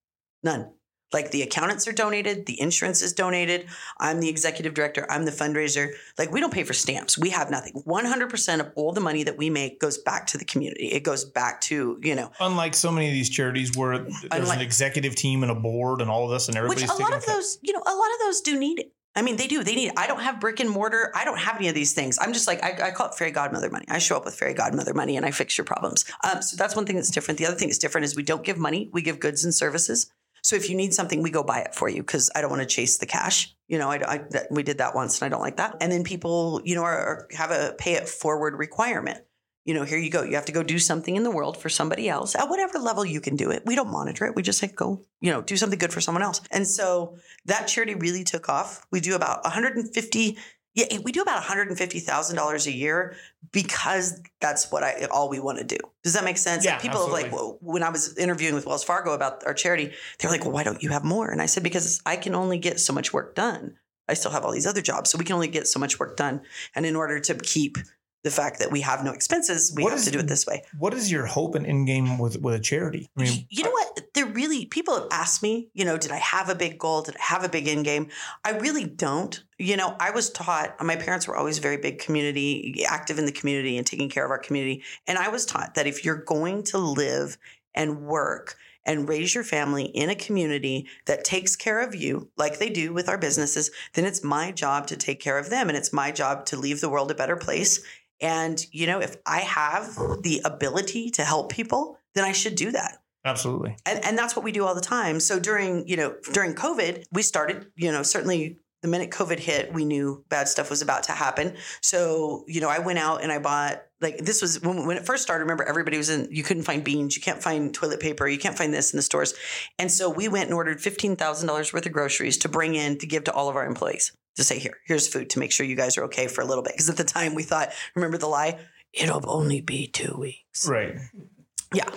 none. Like the accountants are donated, the insurance is donated. I'm the executive director. I'm the fundraiser. Like we don't pay for stamps. We have nothing. 100% of all the money that we make goes back to the community. It goes back to, you know, Unlike so many of these charities where there's Unlike- an executive team and a board and all of this, and which everybody's a lot of those, you know, a lot of those do need it. I mean, they do. They need. I don't have brick and mortar. I don't have any of these things. I'm just like I, I call it fairy godmother money. I show up with fairy godmother money and I fix your problems. Um, so that's one thing that's different. The other thing that's different is we don't give money. We give goods and services. So if you need something, we go buy it for you because I don't want to chase the cash. You know, I, I that, we did that once and I don't like that. And then people, you know, are, are, have a pay it forward requirement. You know, here you go. You have to go do something in the world for somebody else at whatever level you can do it. We don't monitor it. We just say go, you know, do something good for someone else. And so that charity really took off. We do about 150 Yeah, we do about $150,000 a year because that's what I all we want to do. Does that make sense? Yeah, like people have like well, when I was interviewing with Wells Fargo about our charity, they're like, "Well, why don't you have more?" And I said because I can only get so much work done. I still have all these other jobs, so we can only get so much work done. And in order to keep the fact that we have no expenses, we What have is- to do it this way. What is your hope and end game with with a charity? I mean, you know what? They're really people have asked me, you know, did I have a big goal? Did I have a big end game? I really don't. You know, I was taught, my parents were always very big community, active in the community and taking care of our community. And I was taught that if you're going to live and work and raise your family in a community that takes care of you, like they do with our businesses, then it's my job to take care of them. And it's my job to leave the world a better place. And, you know, if I have the ability to help people, then I should do that absolutely. and, and that's what we do all the time. So during, you know, during COVID, we started, you know, certainly the minute COVID hit, we knew bad stuff was about to happen. So, you know, I went out and I bought like this was when, when it first started. Remember, everybody was in. You couldn't find beans. You can't find toilet paper. You can't find this in the stores. And so we went and ordered fifteen thousand dollars worth of groceries to bring in to give to all of our employees. To say here, here's food to make sure you guys are okay for a little bit. Because at the time we thought, remember the lie, it'll only be two weeks. Right. Yeah.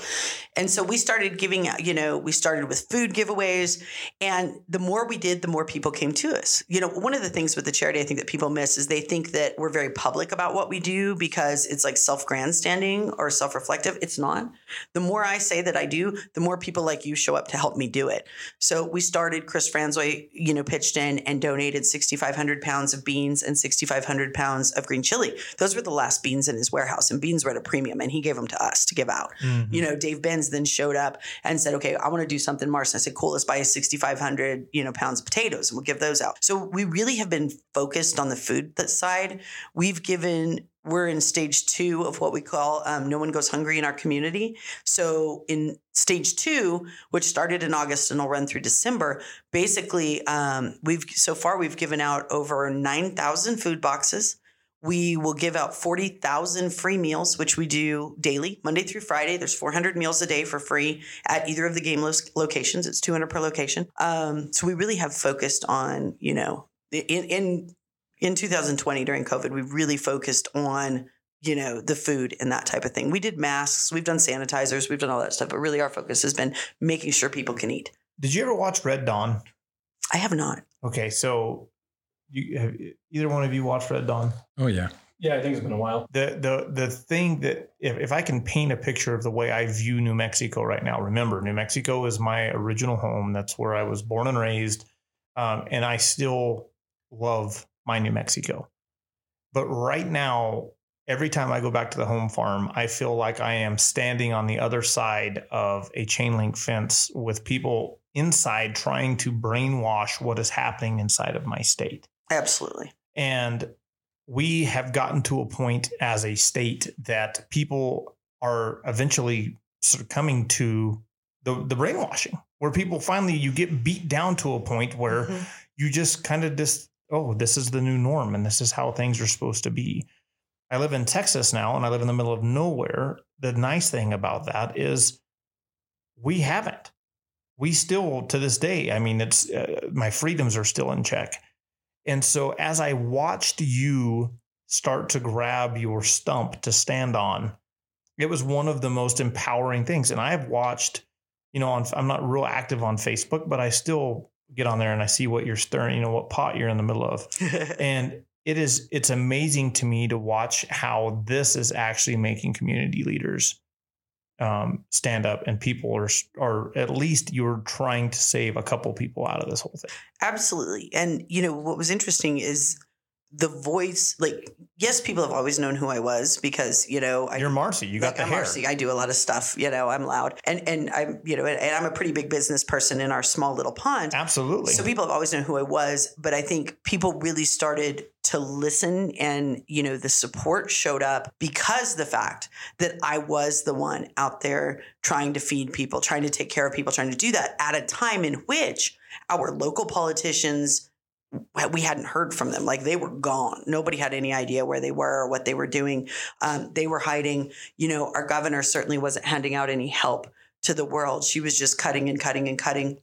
And so we started giving you know, we started with food giveaways. And the more we did, the more people came to us. You know, one of the things with the charity I think that people miss is they think that we're very public about what we do because it's like self grandstanding or self reflective. It's not. The more I say that I do, the more people like you show up to help me do it. So we started, Chris Franzoy, you know, pitched in and donated 6,500 pounds of beans and 6,500 pounds of green chili. Those were the last beans in his warehouse, and beans were at a premium, and he gave them to us to give out. Mm. Mm-hmm. You know, Dave Benz then showed up and said, "Okay, I want to do something, Mars." I said, "Cool, let's buy a 6,500 you know pounds of potatoes, and we'll give those out." So we really have been focused on the food side. We've given. We're in stage two of what we call um, "No One Goes Hungry" in our community. So in stage two, which started in August and will run through December, basically um, we've so far we've given out over 9,000 food boxes. We will give out 40,000 free meals, which we do daily, Monday through Friday. There's 400 meals a day for free at either of the game lo- locations. It's 200 per location. Um, so we really have focused on, you know, in, in, in 2020 during COVID, we really focused on, you know, the food and that type of thing. We did masks, we've done sanitizers, we've done all that stuff, but really our focus has been making sure people can eat. Did you ever watch Red Dawn? I have not. Okay, so you have either one of you watched Red Dawn? Oh yeah. Yeah, I think it's been a while. The the the thing that if, if I can paint a picture of the way I view New Mexico right now, remember New Mexico is my original home. That's where I was born and raised, um, and I still love my New Mexico. But right now, every time I go back to the home farm, I feel like I am standing on the other side of a chain link fence with people inside trying to brainwash what is happening inside of my state. Absolutely. And we have gotten to a point as a state that people are eventually sort of coming to the, the brainwashing, where people finally you get beat down to a point where Mhm. you just kind of just, oh, this is the new norm and this is how things are supposed to be. I live in Texas now and I live in the middle of nowhere. The nice thing about that is we haven't. We still, to this day, I mean, it's uh, my freedoms are still in check. And so as I watched you start to grab your stump to stand on, it was one of the most empowering things. And I have watched, you know, on, I'm not real active on Facebook, but I still get on there and I see what you're stirring, you know, what pot you're in the middle of. And it is, it's amazing to me to watch how this is actually making community leaders um, stand up and people are, are at least you're trying to save a couple people out of this whole thing. Absolutely. And you know what was interesting is the voice. Like, yes, people have always known who I was because you know I, You're Marcy. You got like, the I'm hair. Marcy. I do a lot of stuff. You know, I'm loud, and and I'm you know, and, and I'm a pretty big business person in our small little pond. Absolutely. So people have always known who I was, but I think people really started to listen and you know the support showed up because the fact that I was the one out there trying to feed people, trying to take care of people, trying to do that at a time in which our local politicians we hadn't heard from them. Like they were gone. Nobody had any idea where they were or what they were doing. Um, they were hiding. You know our governor certainly wasn't handing out any help to the world. She was just cutting and cutting and cutting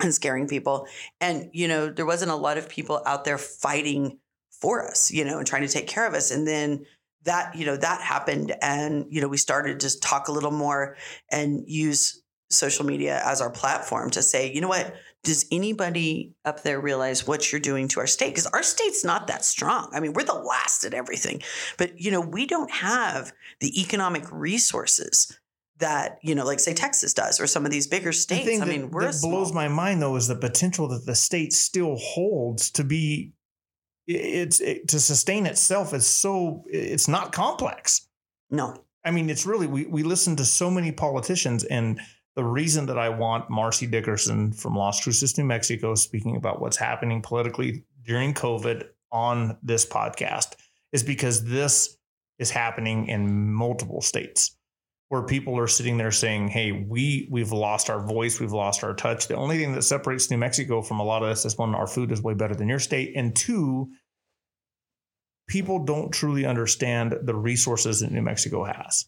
and scaring people. And you know there wasn't a lot of people out there fighting for us, you know, and trying to take care of us. And then that, you know, that happened. And, you know, we started to talk a little more and use social media as our platform to say, you know what, does anybody up there realize what you're doing to our state? Because our state's not that strong. I mean, we're the last at everything, but you know, we don't have the economic resources that you know, like say Texas does, or some of these bigger states. The thing I that, mean, we're that blows small. my mind though is the potential that the state still holds to be it's it, to sustain itself is so it's not complex. no. I mean, it's really we we listen to so many politicians, and the reason that I want Marcy Dickerson from Las Cruces, New Mexico, speaking about what's happening politically during COVID on this podcast is because this is happening in multiple states where people are sitting there saying, "Hey, we we've lost our voice, we've lost our touch." The only thing that separates New Mexico from a lot of this is one, our food is way better than your state, and two, people don't truly understand the resources that New Mexico has.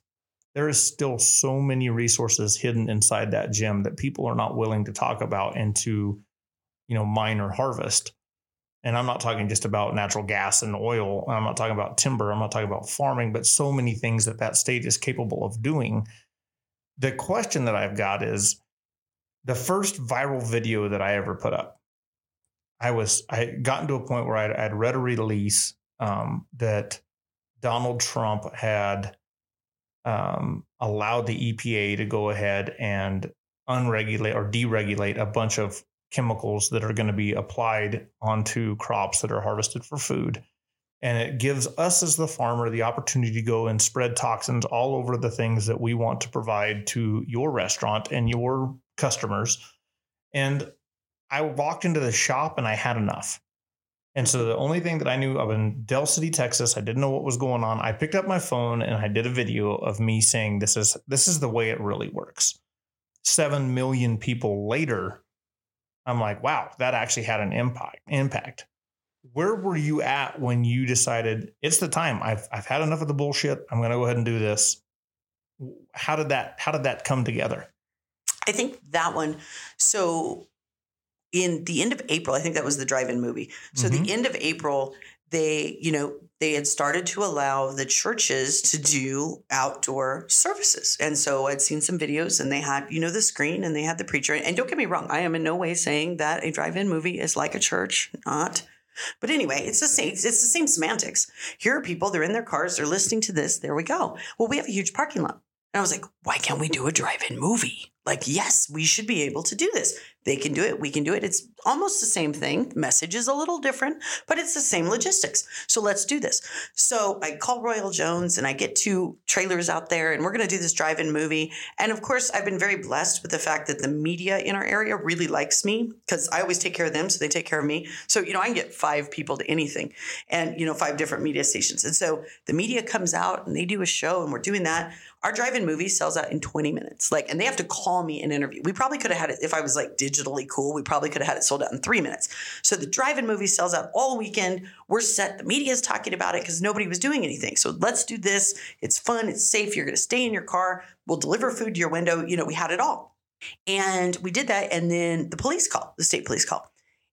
There is still so many resources hidden inside that gem that people are not willing to talk about and to, you know, mine or harvest. And I'm not talking just about natural gas and oil. I'm not talking about timber. I'm not talking about farming, but so many things that that state is capable of doing. The question that I've got is the first viral video that I ever put up. I was I had gotten to a point where I'd, I'd read a release um, that Donald Trump had um, allowed the EPA to go ahead and unregulate or deregulate a bunch of chemicals that are going to be applied onto crops that are harvested for food. And it gives us as the farmer the opportunity to go and spread toxins all over the things that we want to provide to your restaurant and your customers. And I walked into the shop and I had enough. And so the only thing that I knew of in Dell City, Texas, I didn't know what was going on. I picked up my phone and I did a video of me saying this is this is the way it really works. 7 million people later, I'm like, wow, that actually had an impact impact. Where were you at when you decided it's the time? I've I've had enough of the bullshit. I'm going to go ahead and do this. How did that how did that come together? I think that one. So in the end of April, I think that was the drive-in movie. So Mhm. the end of April, they, you know, they had started to allow the churches to do outdoor services. And so I'd seen some videos and they had, you know, the screen and they had the preacher. And don't get me wrong, I am in no way saying that a drive-in movie is like a church, not. But anyway, it's the same. It's the same semantics. Here are people. They're in their cars. They're listening to this. There we go. Well, we have a huge parking lot. And I was like, why can't we do a drive-in movie? Like, yes, we should be able to do this. They can do it. We can do it. It's almost the same thing. Message is a little different, but it's the same logistics. So let's do this. So I call Royal Jones and I get two trailers out there and we're going to do this drive-in movie. And of course, I've been very blessed with the fact that the media in our area really likes me because I always take care of them. So they take care of me. So, you know, I can get five people to anything and, you know, five different media stations. And so the media comes out and they do a show and we're doing that. Our drive-in movie sells out in 20 minutes. Like, and they have to call me and interview. We probably could have had it if I was like digitally cool. We probably could have had it sold out in three minutes. So the drive-in movie sells out all weekend. We're set. The media is talking about it because nobody was doing anything. So let's do this. It's fun. It's safe. You're going to stay in your car. We'll deliver food to your window. You know, we had it all. And we did that. And then the police call, the state police call.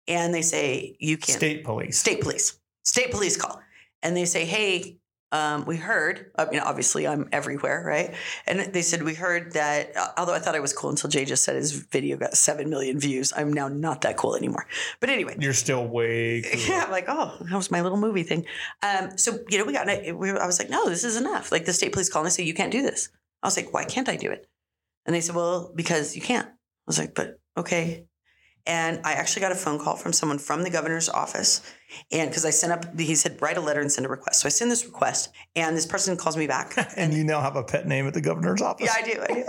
And they say, you can't. State police. State police. State police call. And they say, hey, um, we heard, I mean, obviously I'm everywhere, right? And they said, we heard that, uh, although I thought I was cool until Jay just said his video got 7 million views. I'm now not that cool anymore. But anyway. You're still way cool. Yeah, I'm like, oh, that was my little movie thing. Um, so, you know, we got, we, I was like, no, this is enough. Like the state police called and they say, you can't do this. I was like, why can't I do it? And they said, well, because you can't. I was like, but okay. And I actually got a phone call from someone from the governor's office. And because I sent up, he said, write a letter and send a request. So I send this request, and this person calls me back. and you now have a pet name at the governor's office. Yeah, I do. I do.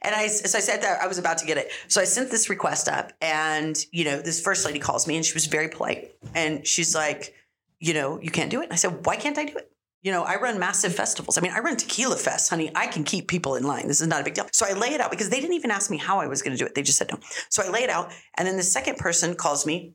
and I, so I said that I was about to get it. So I sent this request up, and you know, this first lady calls me, and she was very polite, and she's like, you know, you can't do it. And I said, why can't I do it? You know, I run massive festivals. I mean, I run tequila fest, honey. I can keep people in line. This is not a big deal. So I lay it out because they didn't even ask me how I was going to do it. They just said no. So I lay it out, and then the second person calls me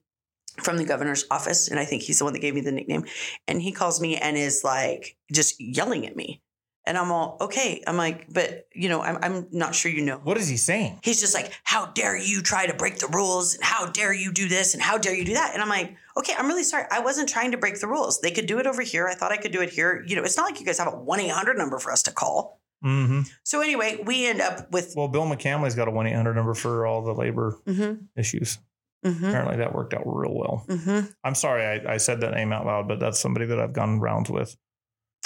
from the governor's office, and I think he's the one that gave me the nickname. And he calls me and is like just yelling at me And I'm all, okay. I'm like, but you know, I'm, I'm not sure you know. What is he saying? He's just like, how dare you try to break the rules? And how dare you do this? And how dare you do that? And I'm like, okay, I'm really sorry. I wasn't trying to break the rules. They could do it over here. I thought I could do it here. You know, it's not like you guys have a 1 800 number for us to call. Mm-hmm. So anyway, we end up with, Well, Bill McCamley's got a 1 800 number for all the labor mm-hmm, issues. mm-hmm, Apparently that worked out real well. mm-hmm. I'm sorry I, I said that name out loud, but that's somebody that I've gone rounds with.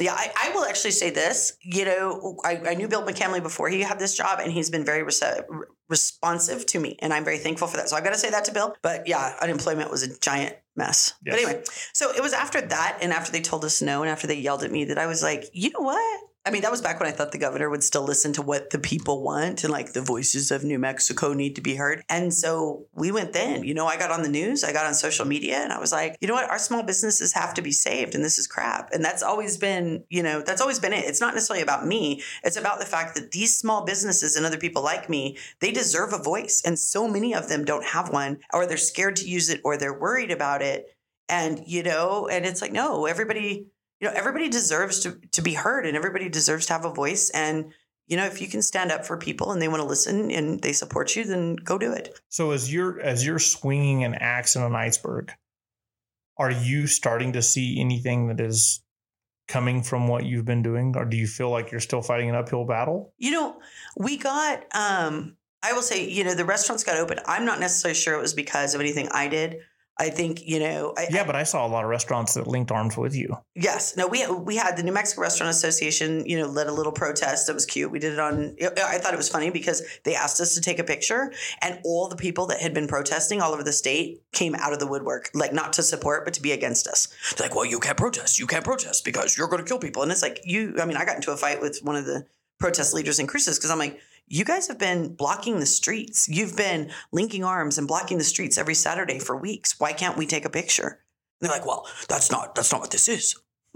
Yeah, I, I will actually say this. You know, I, I knew Bill McCamley before he had this job, and he's been very rece- responsive to me, and I'm very thankful for that. So I've got to say that to Bill. But yeah, unemployment was a giant mess. But anyway, so it was after that, and after they told us no, and after they yelled at me, that I was like, you know what? I mean, that was back when I thought the governor would still listen to what the people want and like the voices of New Mexico need to be heard. And so we went then. You know, I got on the news, I got on social media, and I was like, you know what? Our small businesses have to be saved, and this is crap. And that's always been, you know, that's always been it. It's not necessarily about me, it's about the fact that these small businesses and other people like me, they deserve a voice. And so many of them don't have one, or they're scared to use it, or they're worried about it. And, you know, and it's like, no, everybody, you know, everybody deserves to, to be heard and everybody deserves to have a voice. And, you know, if you can stand up for people and they want to listen and they support you, then go do it. So as you're as you're swinging an axe in an iceberg, are you starting to see anything that is coming from what you've been doing, or do you feel like you're still fighting an uphill battle? You know, we got, um, I will say, you know, the restaurants got open. I'm not necessarily sure it was because of anything I did. I think, you know, I, Yeah, but I saw a lot of restaurants that linked arms with you. Yes. No, we we had the New Mexico Restaurant Association, you know, led a little protest. It was cute. We did it on I thought it was funny because they asked us to take a picture and all the people that had been protesting all over the state came out of the woodwork, like not to support, but to be against us. They're like, well, you can't protest. You can't protest because you're going to kill people. And it's like, you, I mean, I got into a fight with one of the protest leaders in Cruces because I'm like, you guys have been blocking the streets. You've been linking arms and blocking the streets every Saturday for weeks. Why can't we take a picture? And they're like, well, that's not that's not what this is.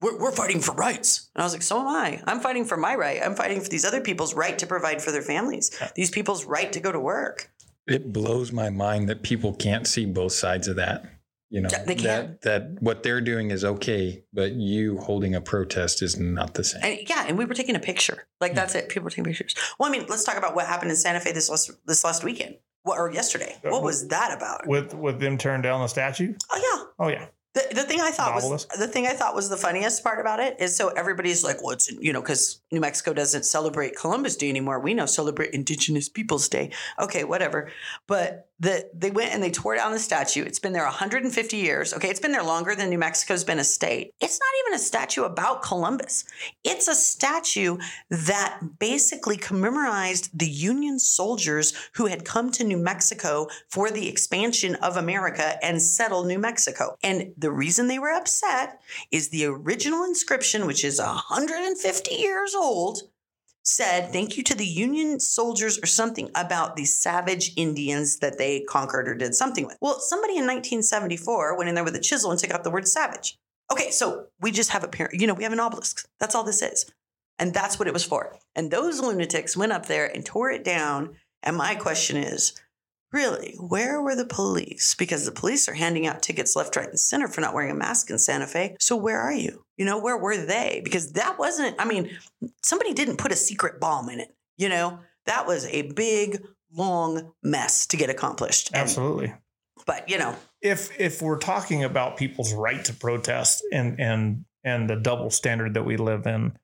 we're, we're fighting for rights. And I was like, so am I. I'm fighting for my right. I'm fighting for these other people's right to provide for their families, these people's right to go to work. It blows my mind that people can't see both sides of that. You know, they can. that that what they're doing is okay, but you holding a protest is not the same. And yeah, and we were taking a picture. Like hmm. that's it. People were taking pictures. Well, I mean, let's talk about what happened in Santa Fe this last this last weekend. What or yesterday. What was that about? With with them tearing down the statue? Oh yeah. Oh yeah. The, the thing I thought was the thing I thought was the funniest part about it is so everybody's like, well, it's you know because New Mexico doesn't celebrate Columbus Day anymore. We now celebrate Indigenous Peoples Day. Okay, whatever. But the they went and they tore down the statue. It's been there 150 years. Okay, it's been there longer than New Mexico's been a state. It's not even a statue about Columbus. It's a statue that basically commemorized the Union soldiers who had come to New Mexico for the expansion of America and settle New Mexico. And the reason they were upset is the original inscription, which is 150 years old, said thank you to the Union soldiers or something about the savage Indians that they conquered or did something with. Well, somebody in 1974 went in there with a chisel and took out the word savage. Okay, so we just have a parent, you know, we have an obelisk. That's all this is. And that's what it was for. And those lunatics went up there and tore it down. And my question is, really, where were the police? Because the police are handing out tickets left, right, and center for not wearing a mask in Santa Fe. So where are you? You know, where were they? Because that wasn't, I mean, somebody didn't put a secret bomb in it. You know, that was a big, long mess to get accomplished. And- Absolutely. but, you know, if if we're talking about people's right to protest and and and the double standard that we live in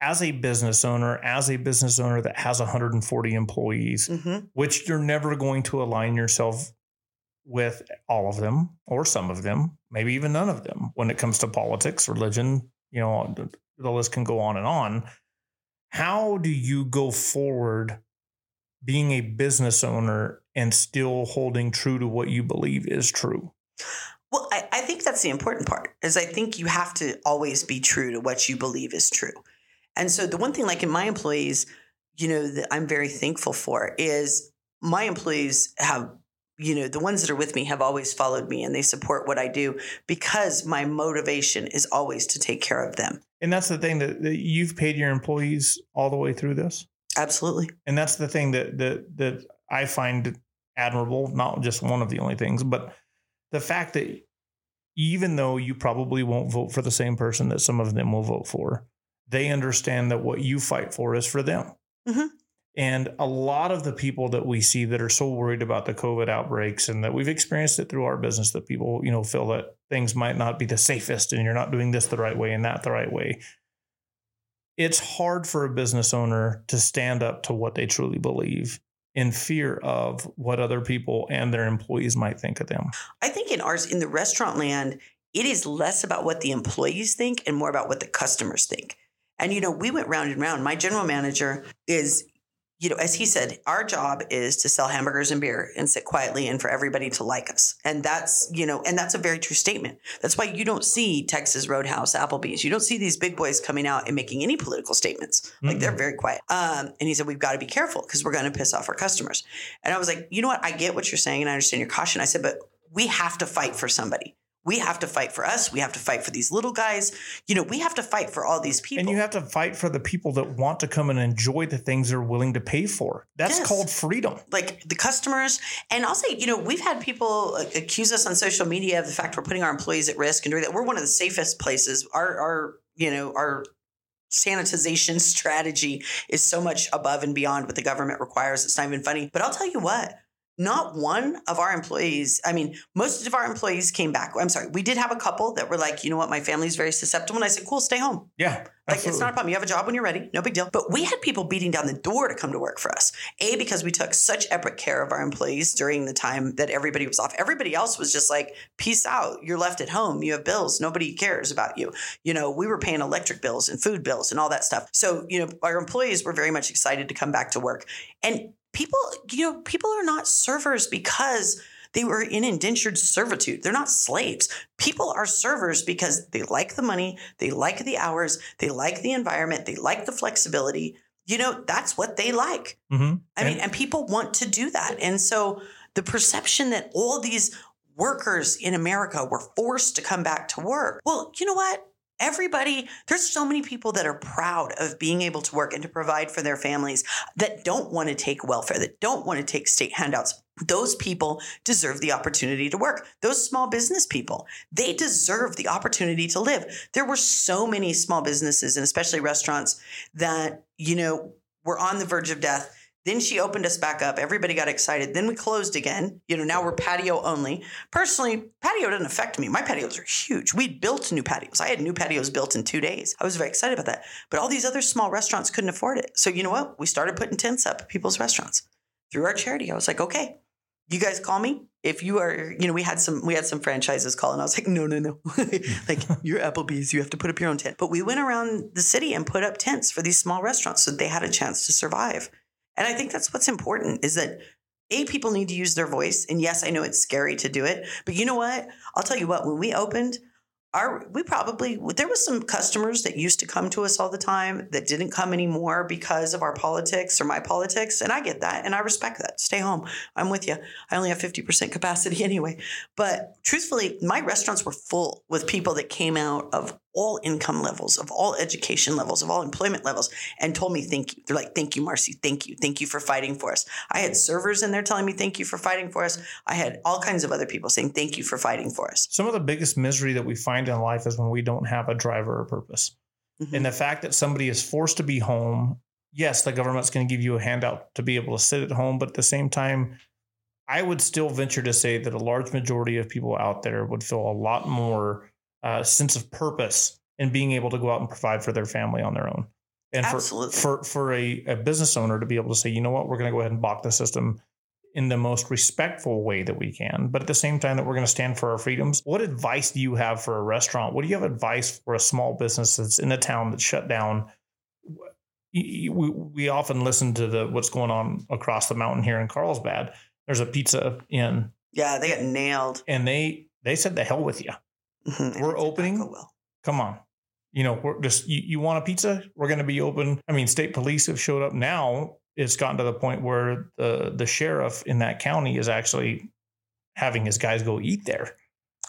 as a business owner as a business owner that has 140 employees mhm, which you're never going to align yourself with all of them or some of them maybe even none of them when it comes to politics religion you know the, the list can go on and on how do you go forward being a business owner and still holding true to what you believe is true Well, I, I think that's the important part. Is I think you have to always be true to what you believe is true. And so the one thing, like in my employees, you know, that I'm very thankful for is my employees have, you know, the ones that are with me have always followed me and they support what I do because my motivation is always to take care of them. And that's the thing that, that you've paid your employees all the way through this. Absolutely. And that's the thing that that that I find admirable, not just one of the only things, but the fact that even though you probably won't vote for the same person that some of them will vote for, they understand that what you fight for is for them. Mhm. And a lot of the people that we see that are so worried about the COVID outbreaks and that we've experienced it through our business that people, you know, feel that things might not be the safest and you're not doing this the right way and that the right way. It's hard for a business owner to stand up to what they truly believe in fear of what other people and their employees might think of them. I think in ours, in the restaurant land, it is less about what the employees think and more about what the customers think. And, you know, we went round and round. My general manager is, you know, as he said, our job is to sell hamburgers and beer and sit quietly and for everybody to like us. And that's, you know, and that's a very true statement. That's why you don't see Texas Roadhouse, Applebee's. You don't see these big boys coming out and making any political statements. Like they're very quiet. Um, and he said, we've got to be careful because we're going to piss off our customers. And I was like, you know what? I get what you're saying and I understand your caution. I said, but we have to fight for somebody. We have to fight for us. We have to fight for these little guys. You know, we have to fight for all these people. And you have to fight for the people that want to come and enjoy the things they're willing to pay for. That's Yes. called freedom. like the customers. And I'll say, you know, we've had people uh, accuse us on social media of the fact we're putting our employees at risk and doing that. We're one of the safest places. Our, our, you know, our sanitization strategy is so much above and beyond what the government requires. It's not even funny. But I'll tell you what. Not one of our employees, I mean, most of our employees came back. I'm sorry, we did have a couple that were like, you know what, my family's very susceptible. And I said, cool, stay home. Yeah. Like it's not a problem. You have a job when you're ready. No big deal. But we had people beating down the door to come to work for us. A, because we took such epic care of our employees during the time that everybody was off. Everybody else was just like, peace out. You're left at home. You have bills. Nobody cares about you. You know, we were paying electric bills and food bills and all that stuff. So, you know, our employees were very much excited to come back to work. And people, you know, people are not servers because they were in indentured servitude. They're not slaves. People are servers because they like the money, they like the hours, they like the environment, they like the flexibility. You know, that's what they like. hmm I mean, and people want to do that. And so the perception that all these workers in America were forced to come back to work. Well, you know what? Everybody, there's so many people that are proud of being able to work and to provide for their families that don't want to take welfare, that don't want to take state handouts. Those people deserve the opportunity to work. Those small business people, they deserve the opportunity to live. There were so many small businesses and especially restaurants that, you know, were on the verge of death. Then she opened us back up. Everybody got excited. Then we closed again. You know, now we're patio only. Personally, patio doesn't affect me. My patios are huge. We built new patios. I had new patios built in two days. I was very excited about that. But all these other small restaurants couldn't afford it. So you know what? We started putting tents up at people's restaurants through our charity. I was like, okay, you guys call me if you are. You know, we had some we had some franchises call, and I was like, no, no, no. like you're Applebee's, you have to put up your own tent. But we went around the city and put up tents for these small restaurants so they had a chance to survive. And I think that's what's important is that a people need to use their voice. And yes, I know it's scary to do it, but you know what? I'll tell you what. When we opened, our we probably there was some customers that used to come to us all the time that didn't come anymore because of our politics or my politics, and I get that and I respect that. Stay home. I'm with you. I only have fifty percent capacity anyway. But truthfully, my restaurants were full with people that came out of all income levels, of all education levels, of all employment levels, and told me thank you. They're like, thank you, Marcy. Thank you. Thank you for fighting for us. I had servers in there telling me thank you for fighting for us. I had all kinds of other people saying thank you for fighting for us. Some of the biggest misery that we find in life is when we don't have a driver or purpose. Mhm. And the fact that somebody is forced to be home, yes, the government's going to give you a handout to be able to sit at home, but at the same time, I would still venture to say that a large majority of people out there would feel a lot more uh, sense of purpose in being able to go out and provide for their family on their own. And for, Absolutely. for for a, a business owner to be able to say, you know what, we're going to go ahead and block the system in the most respectful way that we can, but at the same time that we're going to stand for our freedoms. What advice do you have for a restaurant? What do you have advice for a small business that's in a town that's shut down? We, we often listen to the what's going on across the mountain here in Carlsbad. There's a pizza inn, Yeah, they got nailed. and they they said the hell with you. Mhm. We're opening. will. Come on, you know we're just you, you want a pizza? We're going to be open. I mean, state police have showed up now. It's gotten to the point where the the sheriff in that county is actually having his guys go eat there.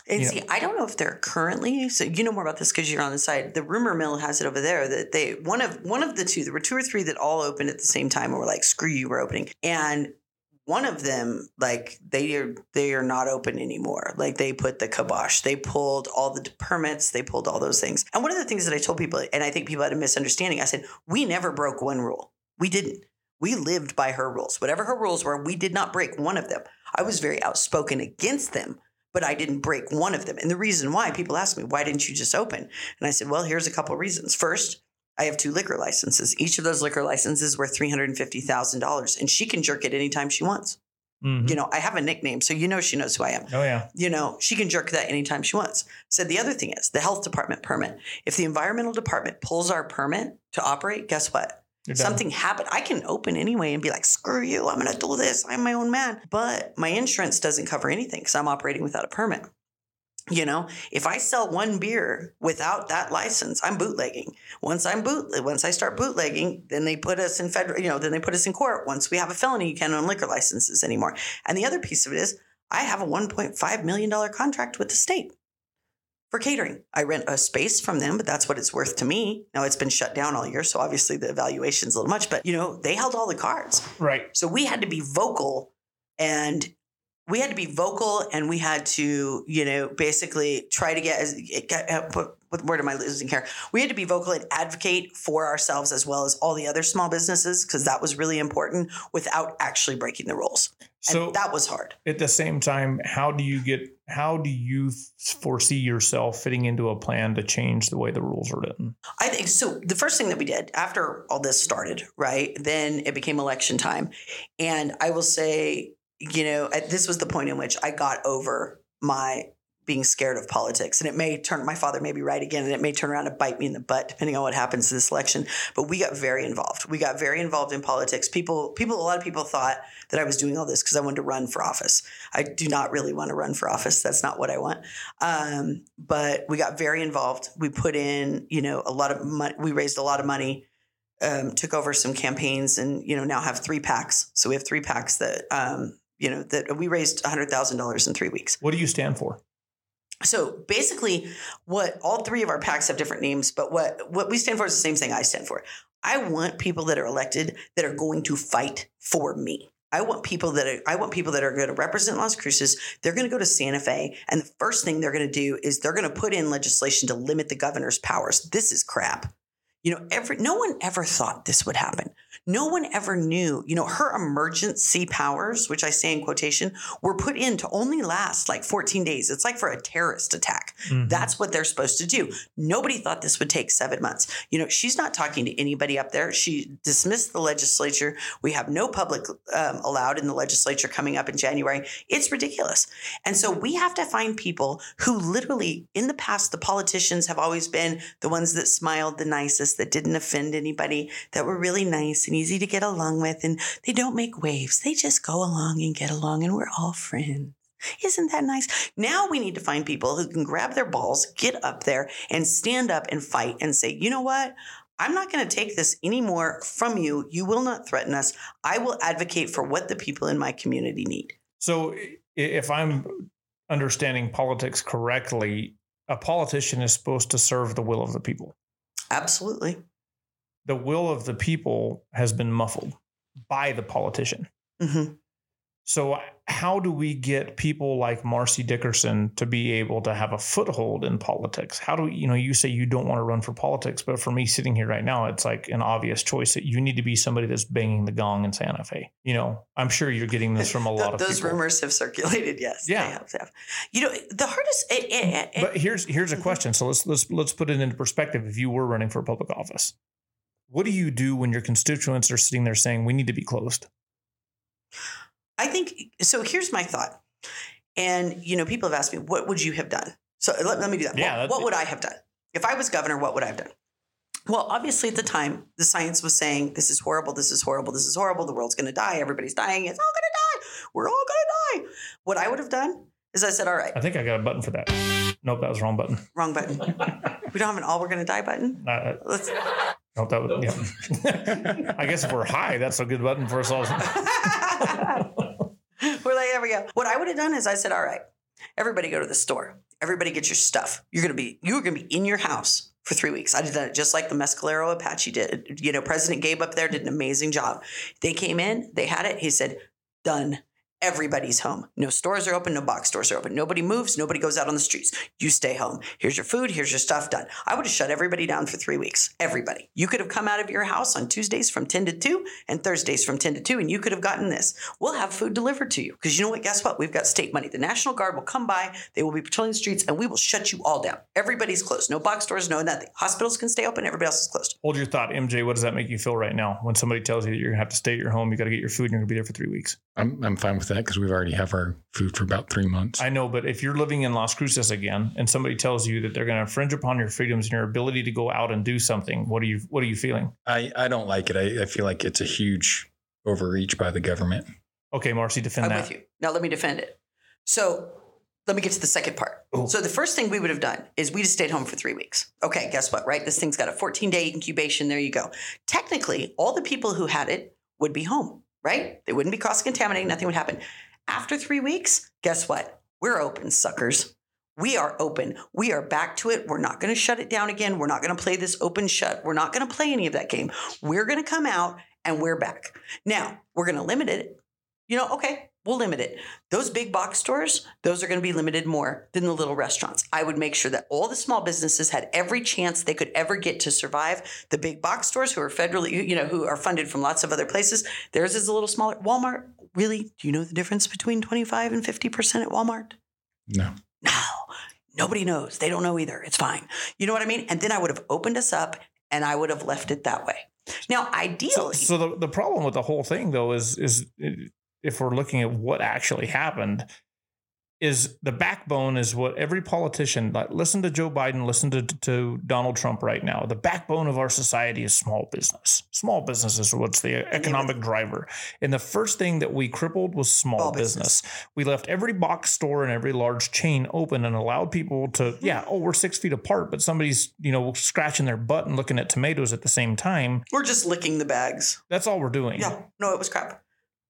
And you see, I don't know if they're currently. So you know more about this because you're on the side. The rumor mill has it over there that they one of one of the two. There were two or three that all opened at the same time and were like, "Screw you, we're opening." And one of them, like they are they are not open anymore. Like they put the kibosh. They pulled all the permits. They pulled all those things. And one of the things that I told people, and I think people had a misunderstanding, I said we never broke one rule. We didn't. We lived by her rules. Whatever her rules were, we did not break one of them. I was very outspoken against them, but I didn't break one of them. And the reason why people ask me, why didn't you just open? And I said, well, here's a couple of reasons. First, I have two liquor licenses. Each of those liquor licenses worth three hundred and fifty thousand dollars, and she can jerk it anytime she wants. Mhm. You know, I have a nickname, so you know she knows who I am. Oh yeah. You know, she can jerk that anytime she wants. So the other thing is the health department permit. If the environmental department pulls our permit to operate, guess what? Something happened. I can open anyway and be like, screw you, I'm going to do this. I'm my own man. But my insurance doesn't cover anything because I'm operating without a permit. You know, if I sell one beer without that license, I'm bootlegging. Once I'm boot, once I start bootlegging, then they put us in federal. You know, then they put us in court. Once we have a felony, you can't own liquor licenses anymore. And the other piece of it is, I have a 1.5 million dollar contract with the state for catering. I rent a space from them, but that's what it's worth to me. Now it's been shut down all year, so obviously the evaluation's a little much. But you know, they held all the cards. Right. So we had to be vocal and we had to be vocal and we had to, you know, basically try to get as get, what, what word am I losing here? We had to be vocal and advocate for ourselves as well as all the other small businesses because that was really important without actually breaking the rules. And So that was hard. at the same time, how do you get? How do you foresee yourself fitting into a plan to change the way the rules are written? I think so. The first thing that we did after all this started, right? Then it became election time. And I will say, you know, at- this was the point in which I got over my being scared of politics. And it may turn, my father may be right again, and it may turn around and bite me in the butt, depending on what happens to this election. But we got very involved. We got very involved in politics. People, people, a lot of people thought that I was doing all this because I wanted to run for office. I do not really want to run for office. That's not what I want. Um, but we got very involved. We put in, you know, a lot of money. We raised a lot of money. Um, took over some campaigns, and you know now have three PACs. So we have three PACs that um, you know that we raised hundred thousand dollars in three weeks. What do you stand for? So basically, what all three of our PACs have different names, but what what we stand for is the same thing I stand for. I want people that are elected that are going to fight for me. I want people that are, I want people that are going to represent Las Cruces. They're going to go to Santa Fe, and the first thing they're going to do is they're going to put in legislation to limit the governor's powers. This is crap. You know, every no one ever thought this would happen. No one ever knew. You know, her emergency powers, which I say in quotation, were put in to only last like 14 days. It's like for a terrorist attack. Mhm. That's what they're supposed to do. Nobody thought this would take seven months. You know, she's not talking to anybody up there. She dismissed the legislature. We have no public um, allowed in the legislature coming up in January. It's ridiculous. And so we have to find people who literally, in the past, the politicians have always been the ones that smiled the nicest, that didn't offend anybody, that were really nice and easy to get along with. And they don't make waves, they just go along and get along, and we're all friends. Isn't that nice? Now we need to find people who can grab their balls, get up there, and stand up and fight and say, you know what? I'm not going to take this anymore from you. You will not threaten us. I will advocate for what the people in my community need. So, if I'm understanding politics correctly, a politician is supposed to serve the will of the people. Absolutely. The will of the people has been muffled by the politician. hmm So, how do we get people like Marcy Dickerson to be able to have a foothold in politics? How do you know, you say you don't want to run for politics, but for me sitting here right now, it's like an obvious choice that you need to be somebody that's banging the gong in Santa Fe. You know, I'm sure you're getting this from a lot of those people. rumors have circulated. Yes, Yeah. they have, they have. You know, the hardest. It, it, it, But here's here's a Mhm. question. So let's let's let's put it into perspective. If you were running for public office, what do you do when your constituents are sitting there saying we need to be closed? I think so. Here's my thought. And you know, people have asked me, "What would you have done?" So let, let me do that. Yeah, what, what would I have done if I was governor? What would I have done? Well, obviously, at the time, the science was saying, "This is horrible. This is horrible. This is horrible. The world's going to die. Everybody's dying. It's all going to die. We're all going to die." What I would have done is I said, "All right, I think I got a button for that. Nope, that was wrong button. wrong button. we don't have an all we're going to die button. Uh, Let's." nope, that was, yeah. I guess if we're high, that's a good button for us all. There we go. What I would have done is I said, all right, everybody go to the store. Everybody get your stuff. You're gonna be you're gonna be in your house for three weeks. I did that just like the Mescalero Apache did. You know, President Gabe up there did an amazing job. They came in, they had it. He said, done. Everybody's home. No stores are open, no box stores are open. Nobody moves, nobody goes out on the streets. You stay home. Here's your food, here's your stuff done. I would have shut everybody down for three weeks. Everybody. You could have come out of your house on Tuesdays from 10 to 2 and Thursdays from 10 to 2, and you could have gotten this. We'll have food delivered to you. Because you know what? Guess what? We've got state money. The National Guard will come by, they will be patrolling the streets, and we will shut you all down. Everybody's closed. No box stores, no nothing. Hospitals can stay open, everybody else is closed. Hold your thought, MJ. What does that make you feel right now when somebody tells you that you're gonna have to stay at your home, you got to get your food, and you're gonna be there for three weeks? I'm, I'm fine with that because we've already have our food for about three months. I know, but if you're living in Las Cruces again, and somebody tells you that they're gonna infringe upon your freedoms and your ability to go out and do something, what are you what are you feeling? I, I don't like it. I, I feel like it's a huge overreach by the government. Okay, Marcy, defend I'm that. with you. Now let me defend it. So let me get to the second part. Oh. So the first thing we would have done is we'd have stayed home for three weeks. Okay, guess what? Right, this thing's got a 14 day incubation. There you go. Technically, all the people who had it would be home. Right? They wouldn't be cross contaminating. Nothing would happen. After three weeks, guess what? We're open, suckers. We are open. We are back to it. We're not going to shut it down again. We're not going to play this open shut. We're not going to play any of that game. We're going to come out and we're back. Now, we're going to limit it. You know, okay, we'll limit it. Those big box stores, those are going to be limited more than the little restaurants. I would make sure that all the small businesses had every chance they could ever get to survive. The big box stores who are federally, you know, who are funded from lots of other places, theirs is a little smaller. Walmart, really? Do you know the difference between 25 and 50% at Walmart? No. No, nobody knows. They don't know either. It's fine. You know what I mean? And then I would have opened us up and I would have left it that way. Now, So, ideally, so the, the problem with the whole thing though is is if we're looking at what actually happened is the backbone is what every politician like listen to Joe Biden listen to, to Donald Trump right now the backbone of our society is small business small business is what's the mm-hmm. economic driver and the first thing that we crippled was small, Small business. business. we left every box store and every large chain open and allowed people to mm-hmm. yeah oh we're six feet apart but somebody's you know scratching their butt and looking at tomatoes at the same time we're just licking the bags. that's all we're doing Yeah, no, it was crap.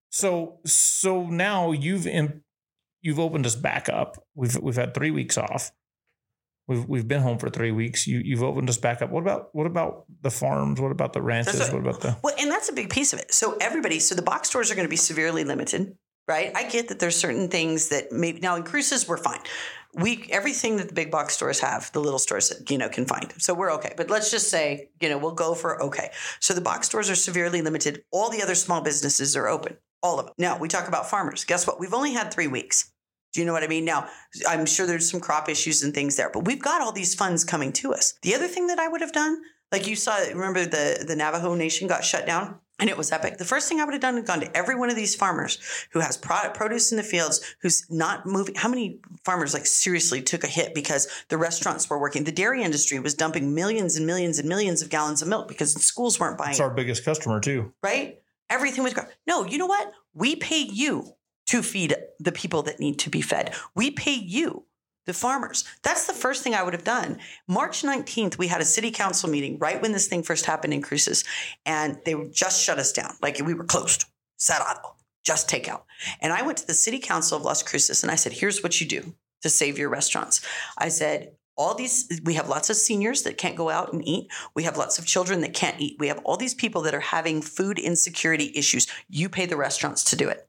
So so now you've in, you've opened us back up. We've we've had three weeks off. We've we've been home for three weeks. You you've opened us back up. What about what about the farms? What about the ranches? That's What about the Well, and that's a big piece of it. So everybody, so the box stores are going to be severely limited, right? I get that there's certain things that maybe now in Cruces we're fine. We everything that the big box stores have, the little stores you know can find. So we're okay. But let's just say you know we'll go for okay. So the box stores are severely limited. All the other small businesses are open. All of them. Now we talk about farmers. Guess what? We've only had three weeks. Do you know what I mean? Now, I'm sure there's some crop issues and things there, but we've got all these funds coming to us. The other thing that I would have done, like you saw, remember the, the Navajo Nation got shut down? And it was epic. The first thing I would have done is gone to every one of these farmers who has product, produce in the fields, who's not moving. How many farmers like seriously took a hit because the restaurants were working? The dairy industry was dumping millions and millions and millions of gallons of milk because the schools weren't buying it's our biggest customer too. right? Everything was gone. No, you know what? We pay you to feed the people that need to be fed. We pay you, the farmers. That's the first thing I would have done. March 19th, we had a city council meeting right when this thing first happened in Cruces, and they just shut us down. Like we were closed, cerrado, just takeout. And I went to the city council of Las Cruces and I said, here's what you do to save your restaurants. I said, all these we have lots of seniors that can't go out and eat. We have lots of children that can't eat. We have all these people that are having food insecurity issues. You pay the restaurants to do it.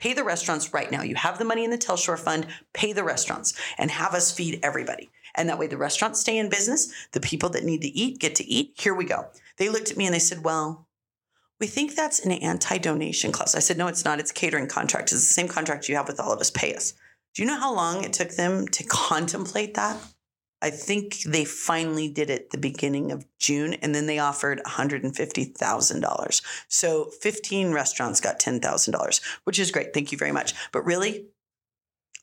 Pay the restaurants right now. You have the money in the Telshor fund. Pay the restaurants and have us feed everybody. And that way the restaurants stay in business. The people that need to eat get to eat. Here we go. They looked at me and they said well we think that's an anti-donation clause. I said no it's not. It's catering contract. It's the same contract you have with all of us. Pay us. Do you know how long it took them to contemplate that I think they finally did it the beginning of June, and then they offered $150,000. So 15 restaurants got $10,000, which is great. Thank you very much. But really,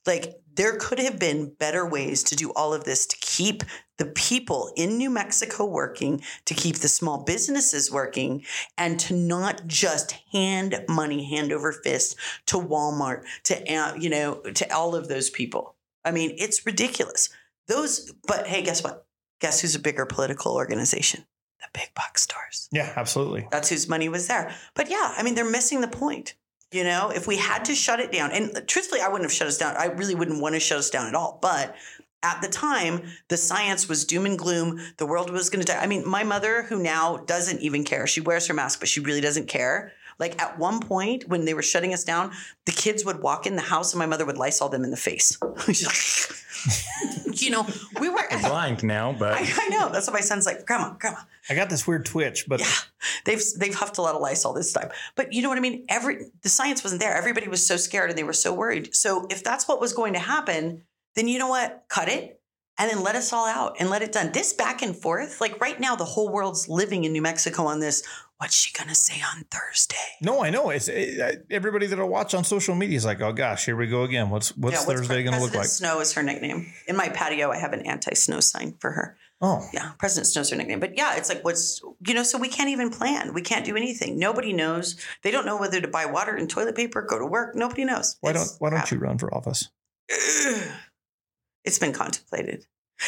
like, there could have been better ways to do all of this to keep the people in New Mexico working, to keep the small businesses working, and to not just hand money hand over fist to Walmart, to, uh, you know, to all of those people. I mean, it's ridiculous. Those, but hey, guess what? Guess who's a bigger political organization? The big box stores. Yeah, absolutely. That's whose money was there. But yeah, I mean, they're missing the point. You know, if we had to shut it down, and truthfully, I wouldn't have shut us down. I really wouldn't want to shut us down at all. But at the time, the science was doom and gloom. The world was going to die. I mean, my mother, who now doesn't even care, she wears her mask, but she really doesn't care. Like at one point when they were shutting us down, the kids would walk in the house and my mother would Lysol them in the face. you know, we were. We're blind now, but I, I know. That's what my son's like, Grandma, Grandma. I got this weird twitch, but Yeah, they've they've huffed a lot of Lysol this time. But you know what I mean? Every the science wasn't there. Everybody was so scared and they were so worried. So if that's what was going to happen, then you know what? Cut it and then let us all out and let it done. This back and forth, like right now, the whole world's living in New Mexico on this. What's she gonna say on Thursday? no, I know it's it, everybody that'll watch on social media is like, oh gosh, here we go again. What's what's Thursday Pre- going to look like? President? Snow is her nickname. In my patio, I have an anti-snow sign for her. Oh, Yeah, President Snow's her nickname. But yeah, it's like what's you know, so we can't even plan. We can't do anything. Nobody knows. They don't know whether to buy water and toilet paper, go to work. Nobody knows. why don't It's why don't crap. you run for office? It's been contemplated.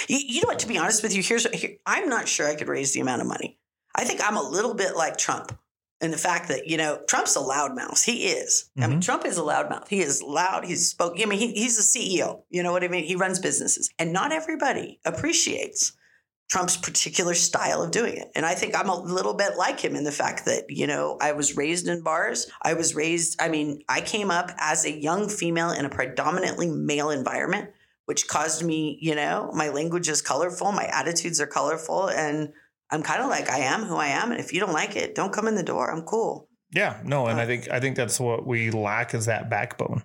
You, you know what? To be honest with you, here's here, I'm not sure I could raise the amount of money. I think I'm a little bit like Trump in the fact that you know Trump's a loudmouth. He is. I mean, Mhm. Trump is a loudmouth. He is loud. He's spoke. I mean, he, he's a CEO. You know what I mean? He runs businesses, and not everybody appreciates Trump's particular style of doing it. And I think I'm a little bit like him in the fact that, you know, I was raised in bars. I was raised, I mean, I came up as a young female in a predominantly male environment, which caused me, you know, my language is colorful, my attitudes are colorful. And I'm kind of like, I am who I am. And if you don't like it, don't come in the door. I'm cool. Yeah, no, and Uh, I think I think that's what we lack is that backbone.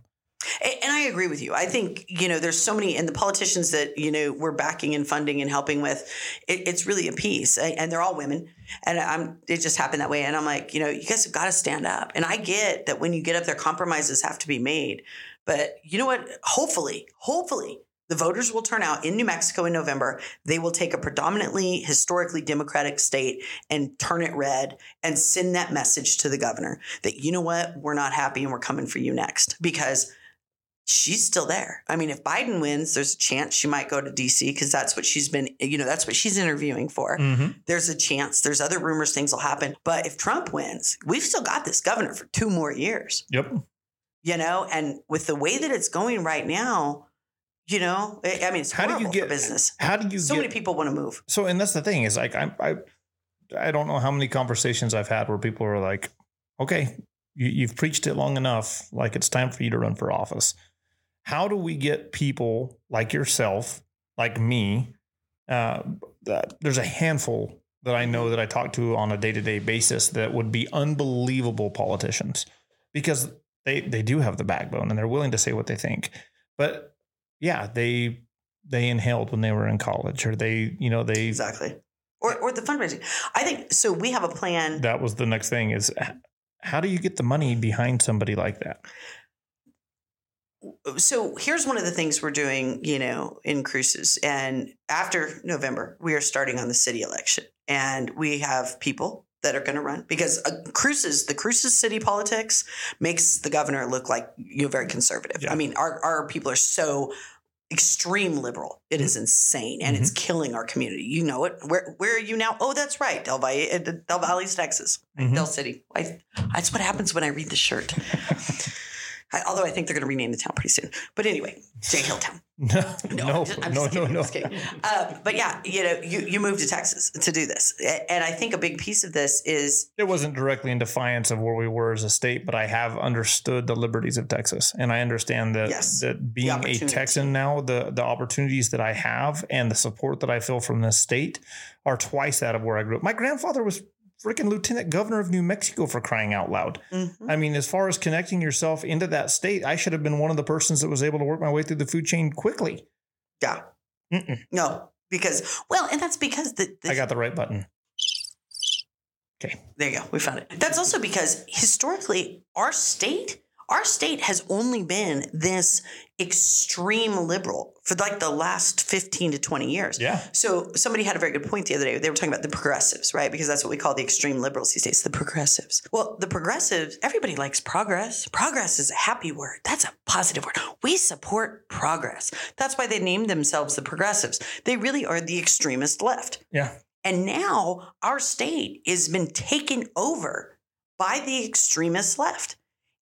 And I agree with you. I think, you know, there's so many, and the politicians that, you know, we're backing and funding and helping with, it, it's really a piece. And they're all women. And I'm, it just happened that way. And I'm like, you know, you guys have got to stand up. And I get that when you get up there, compromises have to be made. But you know what? Hopefully, hopefully, the voters will turn out in New Mexico in November. They will take a predominantly historically Democratic state and turn it red and send that message to the governor that, you know what, we're not happy and we're coming for you next. Because she's still there. I mean, if Biden wins, there's a chance she might go to DC because that's what she's been, you know, that's what she's interviewing for. Mm-hmm. There's a chance. There's other rumors things will happen. But if Trump wins, we've still got this governor for two more years, Yep. you know, and with the way that it's going right now, you know, I mean, it's How do you get- business. How do you So get, many people want to move. So, and that's the thing is like I I I don't know how many conversations I've had where people are like, okay, you, you've preached it long enough, like it's time for you to run for office. How do we get people like yourself, like me? Uh, that there's a handful that I know that I talk to on a day to day basis that would be unbelievable politicians because they they do have the backbone and they're willing to say what they think. But yeah, they they inhaled when they were in college or they you know they Exactly. Or, or the fundraising. I think so. We have a plan. that was the next thing is how do you get the money behind somebody like that so here's one of the things we're doing, you know, in Cruces. And after November, we are starting on the city election. And we have people that are going to run because uh, Cruces, the Cruces city politics makes the governor look like you know very conservative. Yeah. I mean, our our people are so extreme liberal. It is insane, and it's killing our community. You know it. Where where are you now? Oh, that's right, Dell Valley, uh, Dell Valley's, Texas, Mhm. Dell City. I, that's what happens when I read the shirt. I, although I think they're going to rename the town pretty soon. But anyway, Jay Hilltown. No No, no I'm just- I'm no just no no. Uh, but yeah, you know, you, you moved to Texas to do this. And I think a big piece of this is it wasn't directly in defiance of where we were as a state but i have understood the liberties of texas and i understand that Yes. that being a texan now the the opportunities that i have and the support that i feel from this state are twice that of where i grew up my grandfather was freaking lieutenant governor of new mexico for crying out loud Mhm. I mean, as far as connecting yourself into that state, I should have been one of the persons that was able to work my way through the food chain quickly. yeah, Mm-mm. no, because well, and that's because the, the I got the right button. Okay. There you go. We found it. That's also because historically, our state, our state has only been this extreme liberal for like the last 15 to 20 years. Yeah. So somebody had a very good point the other day. They were talking about the progressives, right? Because that's what we call the extreme liberals these days, the progressives. Well, the progressives, everybody likes progress. Progress is a happy word. That's a positive word. We support progress. That's why they named themselves the progressives. They really are the extremist left. Yeah. And now our state has been taken over by the extremist left.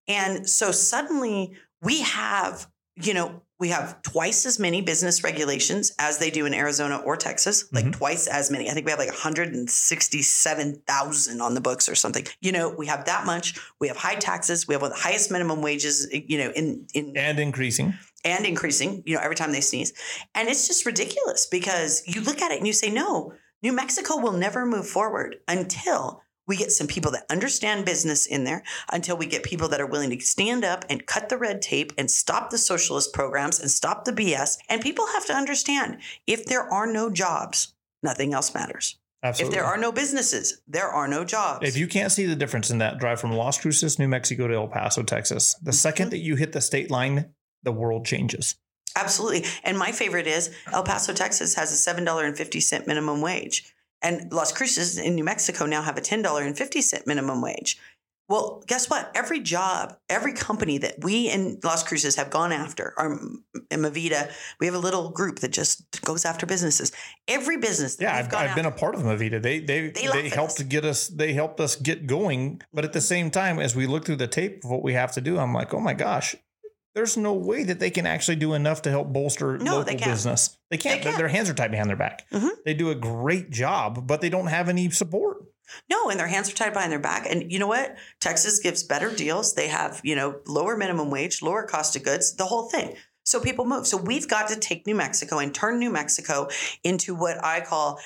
And so suddenly we have, you know, We have twice as many business regulations as they do in Arizona or Texas, like Mhm. twice as many. I think we have like 167,000 on the books or something. You know, we have that much. We have high taxes. We have one of the highest minimum wages, you know, in, in And increasing. and increasing, you know, every time they sneeze. And it's just ridiculous because you look at it and you say, no, New Mexico will never move forward until we get some people that understand business in there, until we get people that are willing to stand up and cut the red tape and stop the socialist programs and stop the BS. And people have to understand if there are no jobs, nothing else matters. Absolutely. If there are no businesses, there are no jobs. If you can't see the difference in that drive from Las Cruces, New Mexico to El Paso, Texas, the second Mm-hmm. that you hit the state line, the world changes. Absolutely. And my favorite is El Paso, Texas has a $7.50 minimum wage. And Las Cruces in New Mexico now have a $10.50 minimum wage. Well, guess what? Every job, every company that we in Las Cruces have gone after, or in MVEDA, we have a little group that just goes after businesses. Every business that Yeah, I've, I've been a part of MVEDA. They they They they, helped us. to get us. They helped us get going. But at the same time, as we look through the tape of what we have to do, I'm like, oh my gosh, there's no way that they can actually do enough to help bolster No, local they can't. business. They can't. can't. Their hands are tied behind their back. Mhm. They do a great job, but they don't have any support. No, and their hands are tied behind their back. And you know what? Texas gives better deals. They have, you know, lower minimum wage, lower cost of goods, the whole thing. So people move. So we've got to take New Mexico and turn New Mexico into what I call,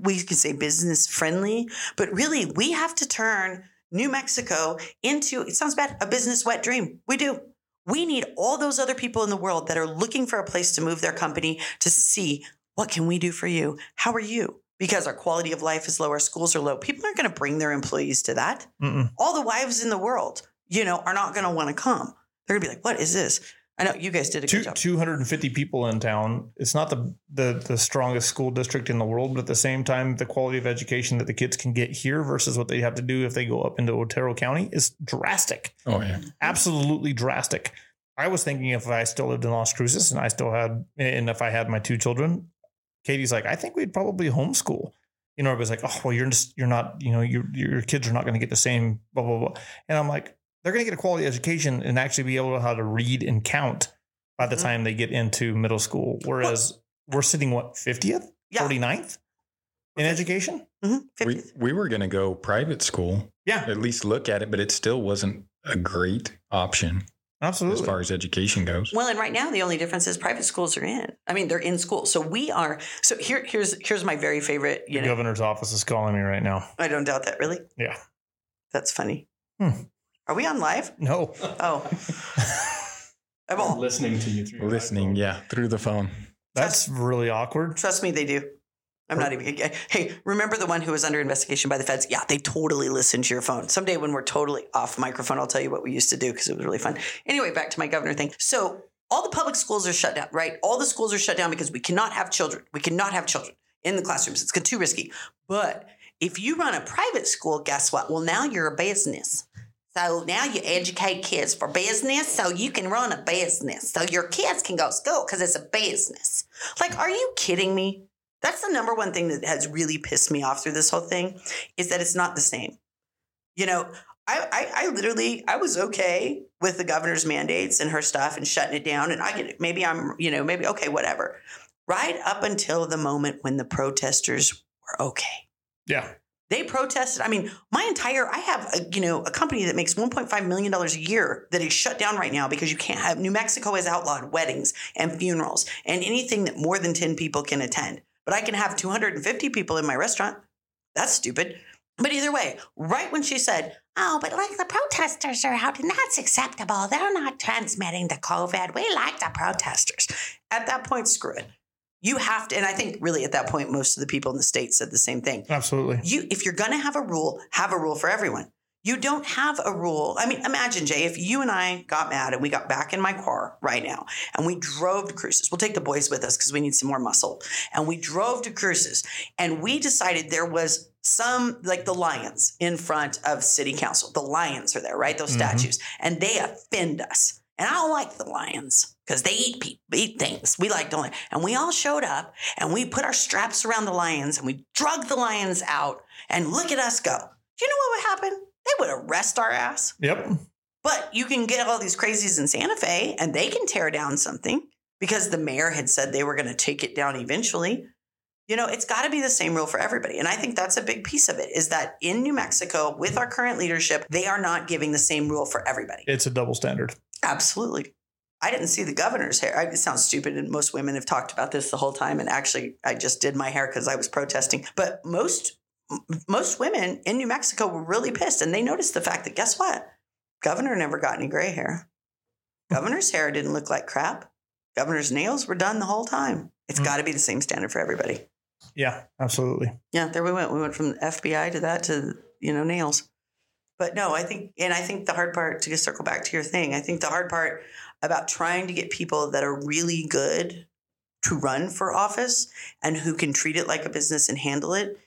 we can say business friendly, but really we have to turn New Mexico into, it sounds bad, a business wet dream. We do. We need all those other people in the world that are looking for a place to move their company to see what can we do for you? How are you? Because our quality of life is low, our schools are low. People aren't going to bring their employees to that. Mm-mm. All the wives in the world, you know, are not going to want to come. They're going to be like, "What is this?" I know you guys did a Two, good job. 250 people in town. It's not the, the the strongest school district in the world, but at the same time, the quality of education that the kids can get here versus what they have to do if they go up into Otero County is drastic. Oh yeah. absolutely drastic. I was thinking if I still lived in Las Cruces and I still had, and if I had my two children, Katie's like, I think we'd probably homeschool. You know, everybody's like, oh, well, you're just, you're not, you know, your your kids are not going to get the same, blah blah blah. And I'm like, they're going to get a quality education and actually be able to how to read and count by the Mhm. time they get into middle school. Whereas we're sitting what fiftieth, Yeah. 49th in education. hmm We we were gonna go private school, Yeah, at least look at it, but it still wasn't a great option Absolutely. as far as education goes. Well, and right now the only difference is private schools are in. I mean, they're in school. So we are. So here, here's here's my very favorite. You the know, governor's office is calling me right now. I don't doubt that. Really, Yeah. that's funny. Hmm. Are we on live? No. Oh, I'm all. listening to you through your Listening, iPhone. yeah, through the phone. That's really awkward. Trust me, they do. I'm not even. Hey, remember the one who was under investigation by the feds? Yeah, they totally listen to your phone. Someday when we're totally off microphone, I'll tell you what we used to do because it was really fun. Anyway, back to my governor thing. So all the public schools are shut down, right? All the schools are shut down because we cannot have children. We cannot have children in the classrooms. It's too risky. But if you run a private school, guess what? Well, now you're a business. So now you educate kids for business so you can run a business. So your kids can go to school because it's a business. Like, are you kidding me? That's the number one thing that has really pissed me off through this whole thing is that it's not the same. You know, I, I, I literally I was okay with the governor's mandates and her stuff and shutting it down. And I get it. Maybe I'm, you know, maybe okay, whatever. Right up until the moment when the protesters were okay. Yeah. They protested. I mean, my entire I have a, you know a company that makes 1.5 million dollars a year that is shut down right now because you can't have New Mexico has outlawed weddings and funerals and anything that more than 10 people can attend. But I can have 250 people in my restaurant. That's stupid. But either way, right when she said, "Oh, but like the protesters are out and that's acceptable. They're not transmitting the COVID. We like the protesters." At that point, screw it. You have to, and I think really at that point, most of the people in the state said the same thing. Absolutely. you if you're going to have a rule have a rule for everyone. You don't have a rule i mean imagine jay if you and i got mad and we got back in my car right now and we drove to Cruces we'll take the boys with us because we need some more muscle. And we drove to Cruces and we decided there was some like the lions in front of city council. The lions are there right? Those Mhm. statues. And they offend us. And i don't like the lions because they eat people, eat things. We like to, and we all showed up and we put our straps around the lions and we drug the lions out. And look at us go. Do you know what would happen? They would arrest our ass. Yep. But you can get all these crazies in Santa Fe and they can tear down something. because the mayor had said they were going to take it down eventually. You know, it's got to be the same rule for everybody. And I think that's a big piece of it is that in New Mexico, with our current leadership, they are not giving the same rule for everybody. It's a double standard. Absolutely. I didn't see the governor's hair. I, it sounds stupid, and most women have talked about this the whole time. And actually, I just did my hair because I was protesting. But most most women in New Mexico were really pissed, and they noticed the fact that guess what? Governor never got any gray hair. Governor's hair didn't look like crap. Governor's nails were done the whole time. It's Mm. got to be the same standard for everybody. Yeah, absolutely. Yeah, there we went. We went from FBI to that to you know nails. But no, I think, and I think the hard part to circle back to your thing. I think the hard part about trying to get people that are really good to run for office and who can treat it like a business and handle it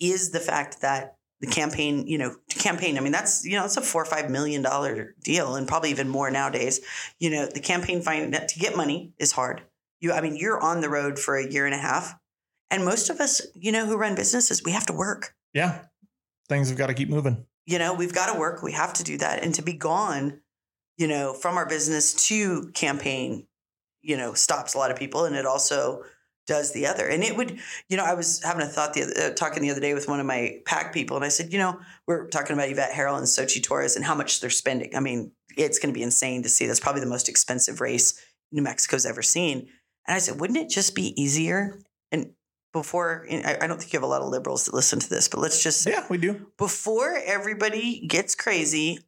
is the fact that the campaign, you know, to campaign. I mean, that's you know, it's a four or five million dollar deal, and probably even more nowadays. You know, the campaign find to get money is hard. You, I mean, you're on the road for a year and a half, and most of us, you know, who run businesses, we have to work Yeah. Things have got to keep moving. you know we've got to work we have to do that and to be gone you know from our business to campaign you know stops a lot of people and it also does the other. And it would you know i was having a thought the other, uh, talking the other day with one of my PAC people and i said you know we're talking about yvette herrell and xochitl torres and how much they're spending. I mean it's going to be insane to see. That's probably the most expensive race new mexico's ever seen. And i said wouldn't it just be easier? And before I I don't think you have a lot of liberals that listen to this, but let's just say Yeah, we do. before everybody gets crazy,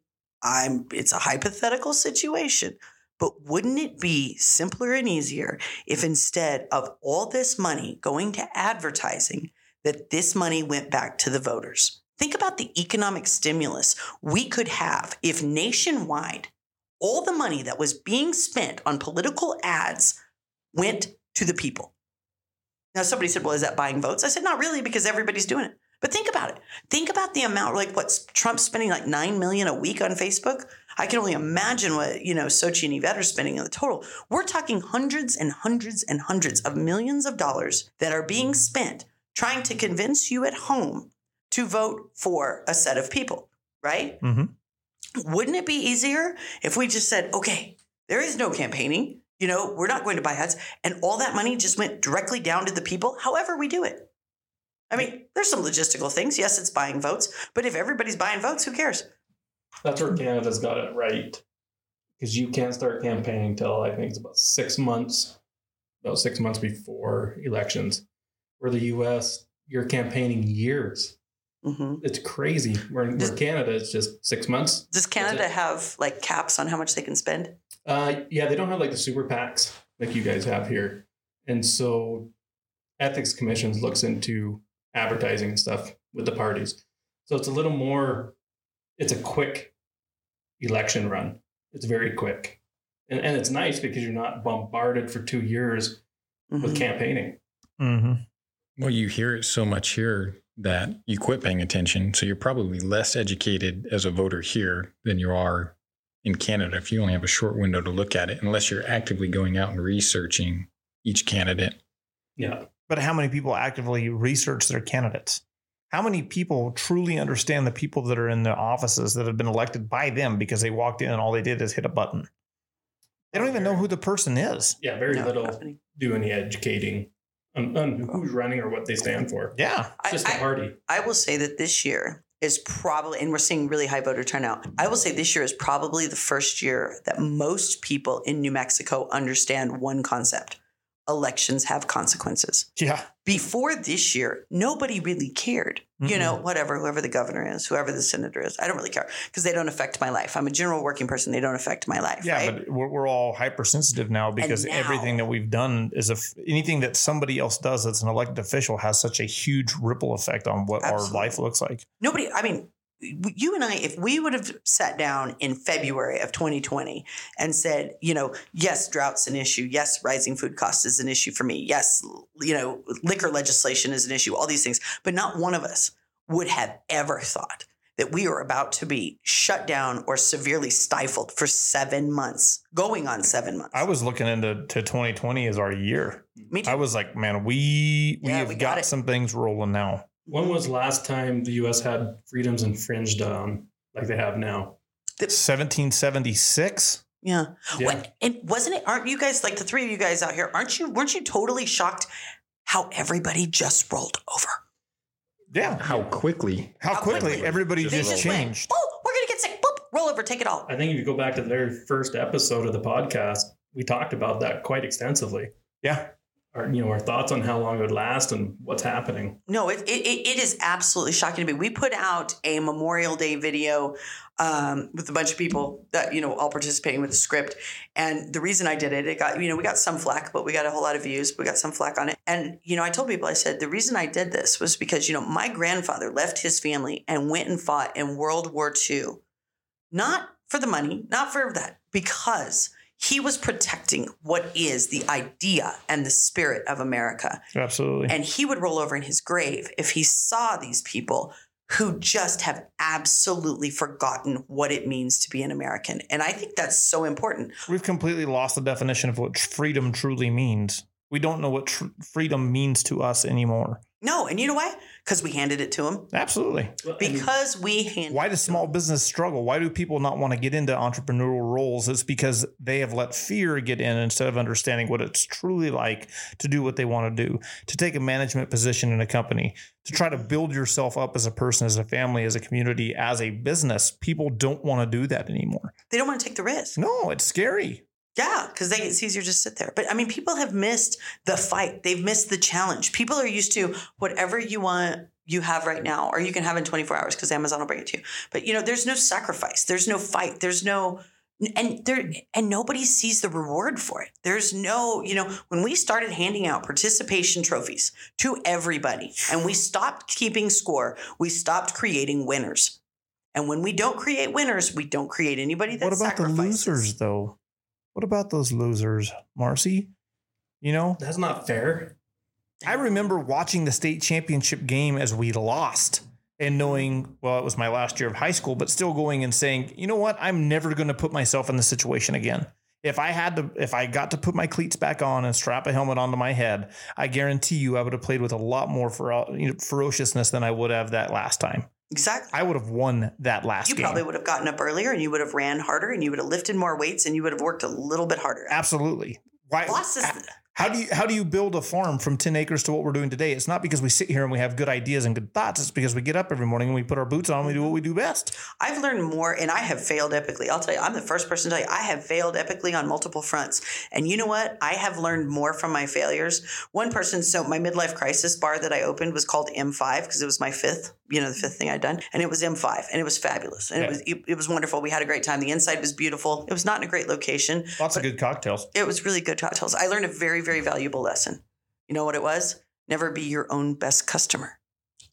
I'm it's a hypothetical situation. But wouldn't it be simpler and easier if instead of all this money going to advertising, that this money went back to the voters? Think about the economic stimulus we could have if nationwide all the money that was being spent on political ads went to the people. Now, somebody said, well, is that buying votes? I said, not really, because everybody's doing it. But think about it. Think about the amount, like what's Trump spending like nine million a week on Facebook. I can only imagine what you know Xochitl and Yvette are spending in the total. We're talking hundreds and hundreds and hundreds of millions of dollars that are being spent trying to convince you at home to vote for a set of people, right? hmm Wouldn't it be easier if we just said, okay, there is no campaigning. You know, we're not going to buy ads. And all that money just went directly down to the people, however we do it. I mean, there's some logistical things. Yes, it's buying votes, but if everybody's buying votes, who cares? That's where Canada's got it right. Because you can't start campaigning till I think it's about six months, about six months before elections. Where the US, you're campaigning years. hmm It's crazy. Where, where Canada, it's just six months. Does Canada have like caps on how much they can spend? Uh, yeah, they don't have like the super PACs like you guys have here. And so ethics commissions looks into advertising and stuff with the parties. So it's a little more, it's a quick election run. It's very quick. And, and it's nice because you're not bombarded for two years with Mhm. campaigning. hmm Well, you hear it so much here that you quit paying attention. So you're probably less educated as a voter here than you are in Canada if you only have a short window to look at it, unless you're actively going out and researching each candidate. Yeah. But how many people actively research their candidates? How many people truly understand the people that are in the offices that have been elected by them because they walked in and all they did is hit a button? They don't even know who the person is. Yeah, very No, little not many. do any educating on, on who's running or what they stand for. Yeah. It's just a I- party. I will say that this year is probably, and we're seeing really high voter turnout. I will say this year is probably the first year that most people in New Mexico understand one concept elections have consequences. Yeah. Before this year, nobody really cared. You know, whatever, whoever the governor is, whoever the senator is, I don't really care because they don't affect my life. I'm a general working person. They don't affect my life. Yeah, right? but we're, we're all hypersensitive now because now- everything that we've done is if anything that somebody else does that's an elected official has such a huge ripple effect on what Absolutely. our life looks like. nobody i mean you and i if we would have sat down in february of 2020 and said you know yes drought's an issue. Yes rising food costs is an issue for me. Yes you know liquor legislation is an issue all these things. But not one of us would have ever thought that we are about to be shut down or severely stifled for seven months going on seven months. I was looking into to 2020 as our year. me too. I was like, man, we we Yeah, have we got got, some things rolling now. When was last time the US had freedoms infringed on like they have now? 1776. Yeah. Yeah. What, and wasn't it? Aren't you guys like the three of you guys out here? Aren't you? Weren't you totally shocked how everybody just rolled over? Yeah. How quickly? How How quickly, quickly. everybody They just went, changed. oh, we're gonna get sick. Boop, roll over, take it all. I think if you go back to the very first episode of the podcast, we talked about that quite extensively. Yeah. Our, you know, our thoughts on how long it would last and what's happening. No, it, it it is absolutely shocking to me. We put out a Memorial Day video um, with a bunch of people that you know all participating with the script, and the reason I did it, it got you know we got some flack, but we got a whole lot of views. We got some flack on it, and you know I told people I said the reason I did this was because you know my grandfather left his family and went and fought in World War II, not for the money, not for that, because he was protecting what is the idea and the spirit of America. Absolutely. And he would roll over in his grave if he saw these people who just have absolutely forgotten what it means to be an American. And I think that's so important. We've completely lost the definition of what freedom truly means. We don't know what tr- freedom means to us anymore. No, and you know why? Because we handed it to them. Absolutely. Because we handed Why it does small business struggle? Why do people not want to get into entrepreneurial roles? It's because they have let fear get in instead of understanding what it's truly like to do what they want to do, to take a management position in a company, to try to build yourself up as a person, as a family, as a community, as a business. People don't want to do that anymore. They don't want to take the risk. No, it's scary. Yeah, because they it's easier to sit there. But I mean, people have missed the fight. They've missed the challenge. People are used to whatever you want you have right now, or you can have in 24 hours because Amazon will bring it to you. But you know, there's no sacrifice. There's no fight. There's no and there and nobody sees the reward for it. There's no, you know, when we started handing out participation trophies to everybody and we stopped keeping score, we stopped creating winners. And when we don't create winners, we don't create anybody that what about the losers, though? What about those losers, Marcy? You know, that's not fair. I remember watching the state championship game as we lost and knowing, well, it was my last year of high school, but still going and saying, you know what? I'm never going to put myself in this situation again. If I had to, if I got to put my cleats back on and strap a helmet onto my head, I guarantee you I would have played with a lot more fero- you know, ferociousness than I would have that last time. Exactly. I would have won that last You game. probably would have gotten up earlier and you would have ran harder and you would have lifted more weights and you would have worked a little bit harder. Absolutely. Why? Bosses, How do you how do you build a farm from 10 acres to what we're doing today? It's not because we sit here and we have good ideas and good thoughts. It's because we get up every morning and we put our boots on and we do what we do best. I've learned more and I have failed epically. I'll tell you, I'm the first person to tell you, I have failed epically on multiple fronts. And you know what? I have learned more from my failures. One person, so my midlife crisis bar that I opened was called M5 because it was my fifth, you know, the fifth thing I'd done. And it was M5 and it was fabulous. And Yeah. it was it, it was wonderful. We had a great time. The inside was beautiful. It was not in a great location. Lots of good cocktails. It was really good cocktails. I learned a very, very valuable lesson. You know what it was? Never be your own best customer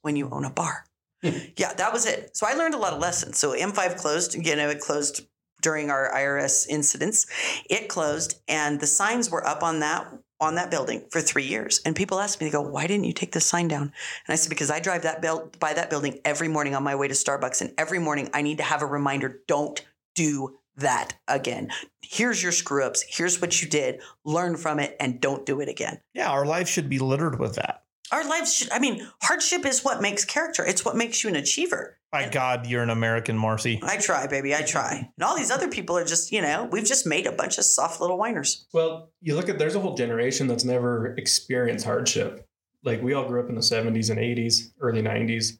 when you own a bar. Hmm. yeah, that was it. So I learned a lot of lessons. So M5 closed. You know, it closed during our IRS incidents. It closed, and the signs were up on that on that building for three years. And people asked me, they go, "Why didn't you take the sign down?" And I said, "Because I drive that bel- by that building every morning on my way to Starbucks, and every morning I need to have a reminder: don't do that again. Here's your screw ups. Here's what you did. Learn from it and don't do it again. Yeah, our life should be littered with that. Our lives should, I mean, hardship is what makes character. It's what makes you an achiever. By God, you're an American, Marcy. I try, baby. I try. And all these other people are just, you know, we've just made a bunch of soft little whiners. Well, you look at there's a whole generation that's never experienced hardship. Like we all grew up in the 70s and 80s, early 90s.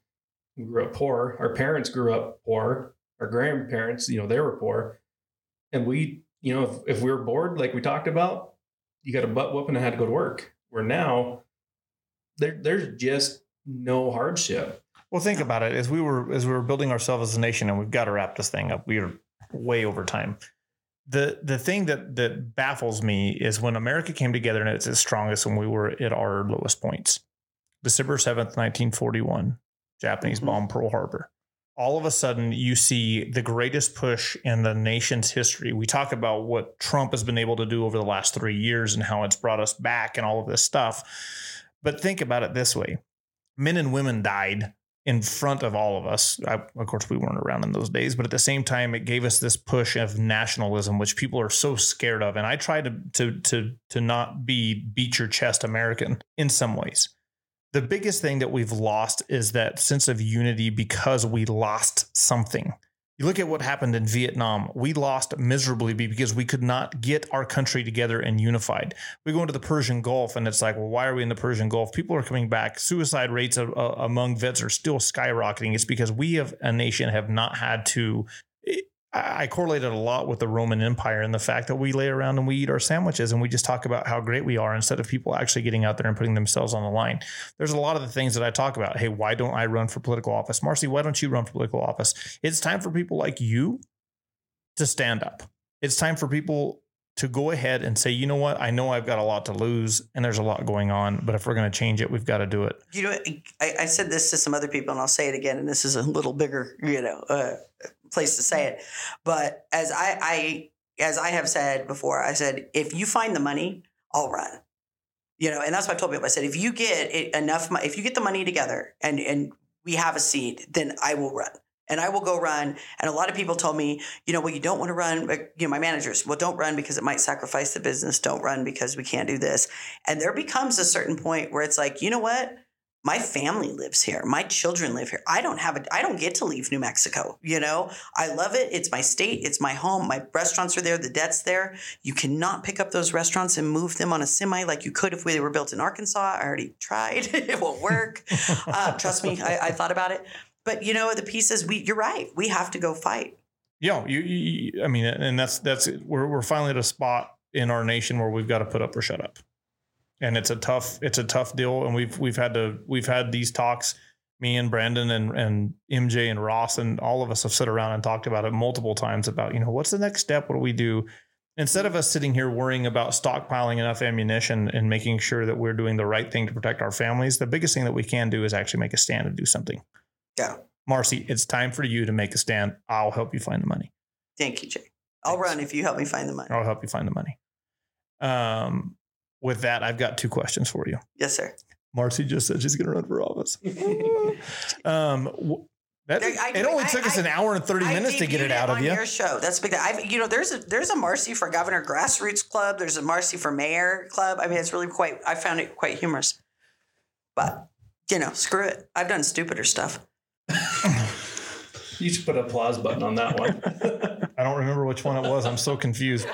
We grew up poor. Our parents grew up poor. Our grandparents, you know, they were poor. And we, you know, if, if we were bored, like we talked about, you got a butt whooping and had to go to work. Where now there there's just no hardship. Well, think about it. As we were as we were building ourselves as a nation, and we've got to wrap this thing up. We are way over time. The the thing that that baffles me is when America came together and it's its strongest when we were at our lowest points. December seventh, nineteen forty one, Japanese Mhm. bomb Pearl Harbor. All of a sudden, you see the greatest push in the nation's history. We talk about what Trump has been able to do over the last three years and how it's brought us back and all of this stuff. But think about it this way men and women died in front of all of us. I, of course, we weren't around in those days, but at the same time, it gave us this push of nationalism, which people are so scared of. And I try to to to to not be beat your chest American in some ways. The biggest thing that we've lost is that sense of unity because we lost something. You look at what happened in Vietnam. We lost miserably because we could not get our country together and unified. We go into the Persian Gulf and it's like, well, why are we in the Persian Gulf? People are coming back. Suicide rates uh, among vets are still skyrocketing. It's because we, have a nation, have not had to I correlated a lot with the Roman Empire and the fact that we lay around and we eat our sandwiches and we just talk about how great we are instead of people actually getting out there and putting themselves on the line. There's a lot of the things that I talk about. Hey, why don't I run for political office? Marcy, why don't you run for political office? It's time for people like you to stand up. It's time for people to go ahead and say, you know what, I know I've got a lot to lose and there's a lot going on, but if we're going to change it, we've got to do it. You know, I, I, said this to some other people and I'll say it again, and this is a little bigger, you know, uh, place to say it. But as I, I, as I have said before, I said, if you find the money, I'll run. You know, and that's what I told people. I said, if you get enough, if you get the money together and and we have a seat, then I will run and I will go run. And a lot of people told me, you know, well, you don't want to run. You know, my managers, well, don't run because it might sacrifice the business. Don't run because we can't do this. And there becomes a certain point where it's like, you know what? My family lives here. My children live here. I don't have a, I don't get to leave New Mexico. You know, I love it. It's my state. It's my home. My restaurants are there. The debt's there. You cannot pick up those restaurants and move them on a semi like you could if they were built in Arkansas. I already tried. it won't work. Uh, trust me. I, I thought about it. But you know, the pieces we you're right. We have to go fight. Yeah, you, you I mean, and that's that's we're we're finally at a spot in our nation where we've got to put up or shut up. And it's a tough it's a tough deal and we've we've had to we've had these talks me and Brandon and and MJ and Ross and all of us have sit around and talked about it multiple times about, you know, what's the next step? What do we do? Instead of us sitting here worrying about stockpiling enough ammunition and making sure that we're doing the right thing to protect our families, the biggest thing that we can do is actually make a stand and do something. Yeah. Marcy, it's time for you to make a stand. I'll help you find the money. Thank you, Jay. I'll Thanks. run if you help me find the money. I'll help you find the money. Um, with that, I've got two questions for you. Yes, sir. Marcy just said she's going to run for office. um, that, I, it only I, took I, us an hour and thirty minutes to get it out of you. Your show. That's big. I've, you know, there's a there's a Marcy for Governor Grassroots Club. There's a Marcy for Mayor Club. I mean, it's really quite. I found it quite humorous. But you know, screw it. I've done stupider stuff. you should put a applause button on that one. I don't remember which one it was. I'm so confused.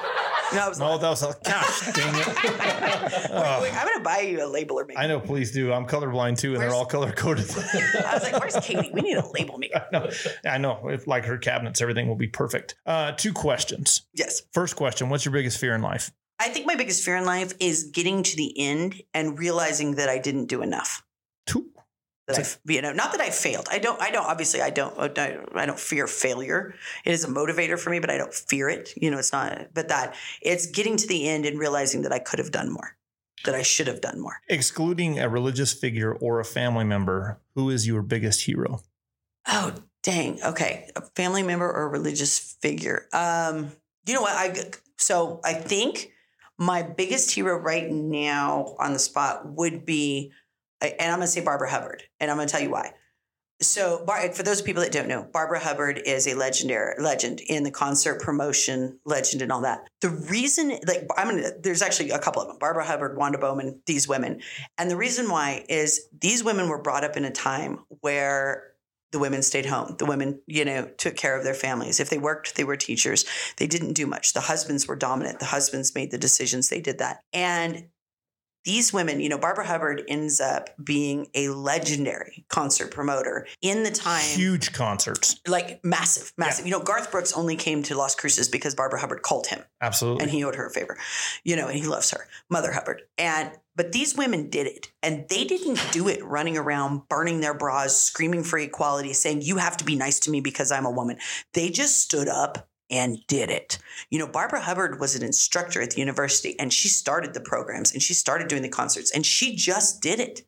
No, was no that was a gosh dang it. wait, wait, I'm gonna buy you a labeler maker. I know, please do. I'm colorblind too, and where's, they're all color coded. I was like, "Where's Katie? We need a label maker." I know. I know. If like her cabinets, everything will be perfect. Uh, two questions. Yes. First question: What's your biggest fear in life? I think my biggest fear in life is getting to the end and realizing that I didn't do enough. That I, you know, not that I failed. I don't, I don't, obviously I don't, I don't fear failure. It is a motivator for me, but I don't fear it. You know, it's not, but that it's getting to the end and realizing that I could have done more, that I should have done more. Excluding a religious figure or a family member, who is your biggest hero? Oh, dang. Okay. A family member or a religious figure. Um, you know what? I, so I think my biggest hero right now on the spot would be and I'm going to say Barbara Hubbard, and I'm going to tell you why. So, for those people that don't know, Barbara Hubbard is a legendary legend in the concert promotion legend and all that. The reason, like, I'm gonna, there's actually a couple of them: Barbara Hubbard, Wanda Bowman, these women, and the reason why is these women were brought up in a time where the women stayed home. The women, you know, took care of their families. If they worked, they were teachers. They didn't do much. The husbands were dominant. The husbands made the decisions. They did that. And these women, you know, Barbara Hubbard ends up being a legendary concert promoter in the time. Huge concerts. Like massive, massive. Yeah. You know, Garth Brooks only came to Las Cruces because Barbara Hubbard called him. Absolutely. And he owed her a favor, you know, and he loves her, Mother Hubbard. And, but these women did it and they didn't do it running around, burning their bras, screaming for equality, saying, you have to be nice to me because I'm a woman. They just stood up and did it. You know, Barbara Hubbard was an instructor at the university and she started the programs and she started doing the concerts and she just did it.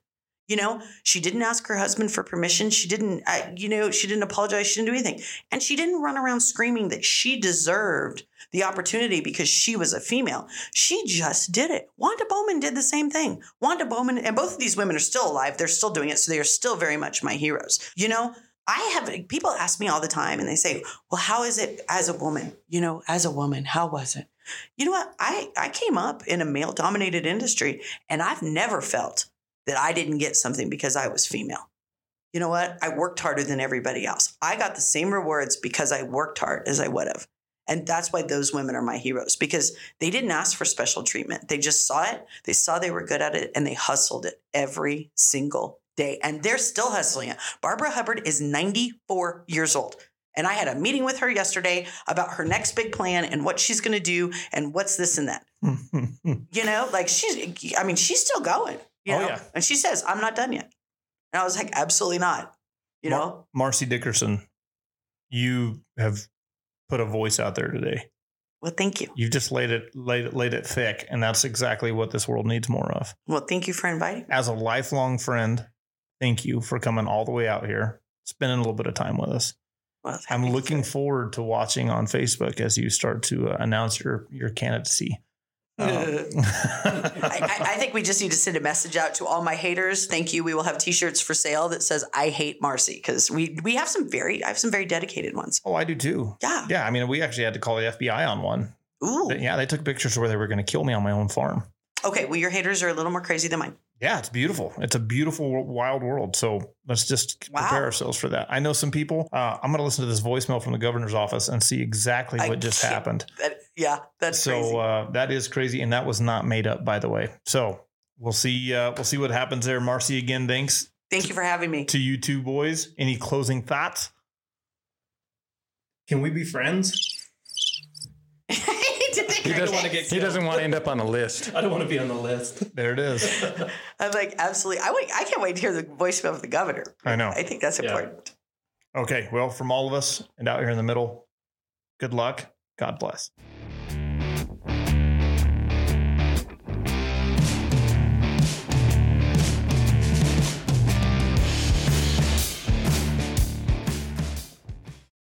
You know, she didn't ask her husband for permission. She didn't, uh, you know, she didn't apologize. She didn't do anything. And she didn't run around screaming that she deserved the opportunity because she was a female. She just did it. Wanda Bowman did the same thing. Wanda Bowman, and both of these women are still alive. They're still doing it. So they are still very much my heroes. You know, I have people ask me all the time and they say, well, how is it as a woman? You know, as a woman, how was it? You know what? I, I came up in a male dominated industry and I've never felt that I didn't get something because I was female. you know what? I worked harder than everybody else. I got the same rewards because I worked hard as I would have. And that's why those women are my heroes because they didn't ask for special treatment. They just saw it, they saw they were good at it, and they hustled it every single day. And they're still hustling it. Barbara Hubbard is 94 years old. And I had a meeting with her yesterday about her next big plan and what she's going to do and what's this and that. You know, like she's, I mean, she's still going, you Oh, know, yeah. and she says, I'm not done yet. And I was like, absolutely not. You Mar- know, Marcy Dickerson, you have put a voice out there today. well, thank you. You've just laid it laid it laid it thick, and that's exactly what this world needs more of. Well, thank you for inviting. As a lifelong friend, thank you for coming all the way out here, spending a little bit of time with us. Well, I'm looking to. forward to watching on Facebook as you start to uh, announce your your candidacy. Um, I, I, I think we just need to send a message out to all my haters. Thank you. We will have T-shirts for sale that says "I hate Marcy" because we we have some very I have some very dedicated ones. oh, I do too. Yeah. Yeah, I mean, we actually had to call the FBI on one. Ooh. But yeah, they took pictures where they were going to kill me on my own farm. Okay. Well, your haters are a little more crazy than mine. Yeah, it's beautiful. It's a beautiful, wild world. So let's just Wow. prepare ourselves for that. I know some people. Uh, I'm going to listen to this voicemail from the governor's office and see exactly I what just happened. That, yeah, that's so crazy. uh, that is crazy, and that was not made up, by the way. So we'll see. Uh, we'll see what happens there. Marcy, again, thanks Thank you for having me. to you two boys. Any closing thoughts? Can we be friends? He I don't wanna get he doesn't want to end up on a list. I don't want to be on the list. There it is. I'm like absolutely. I wait. I can't wait to hear the voicemail of the governor. I know. I think that's Yeah. important. Okay. Well, from all of us and out here in the middle, good luck. God bless.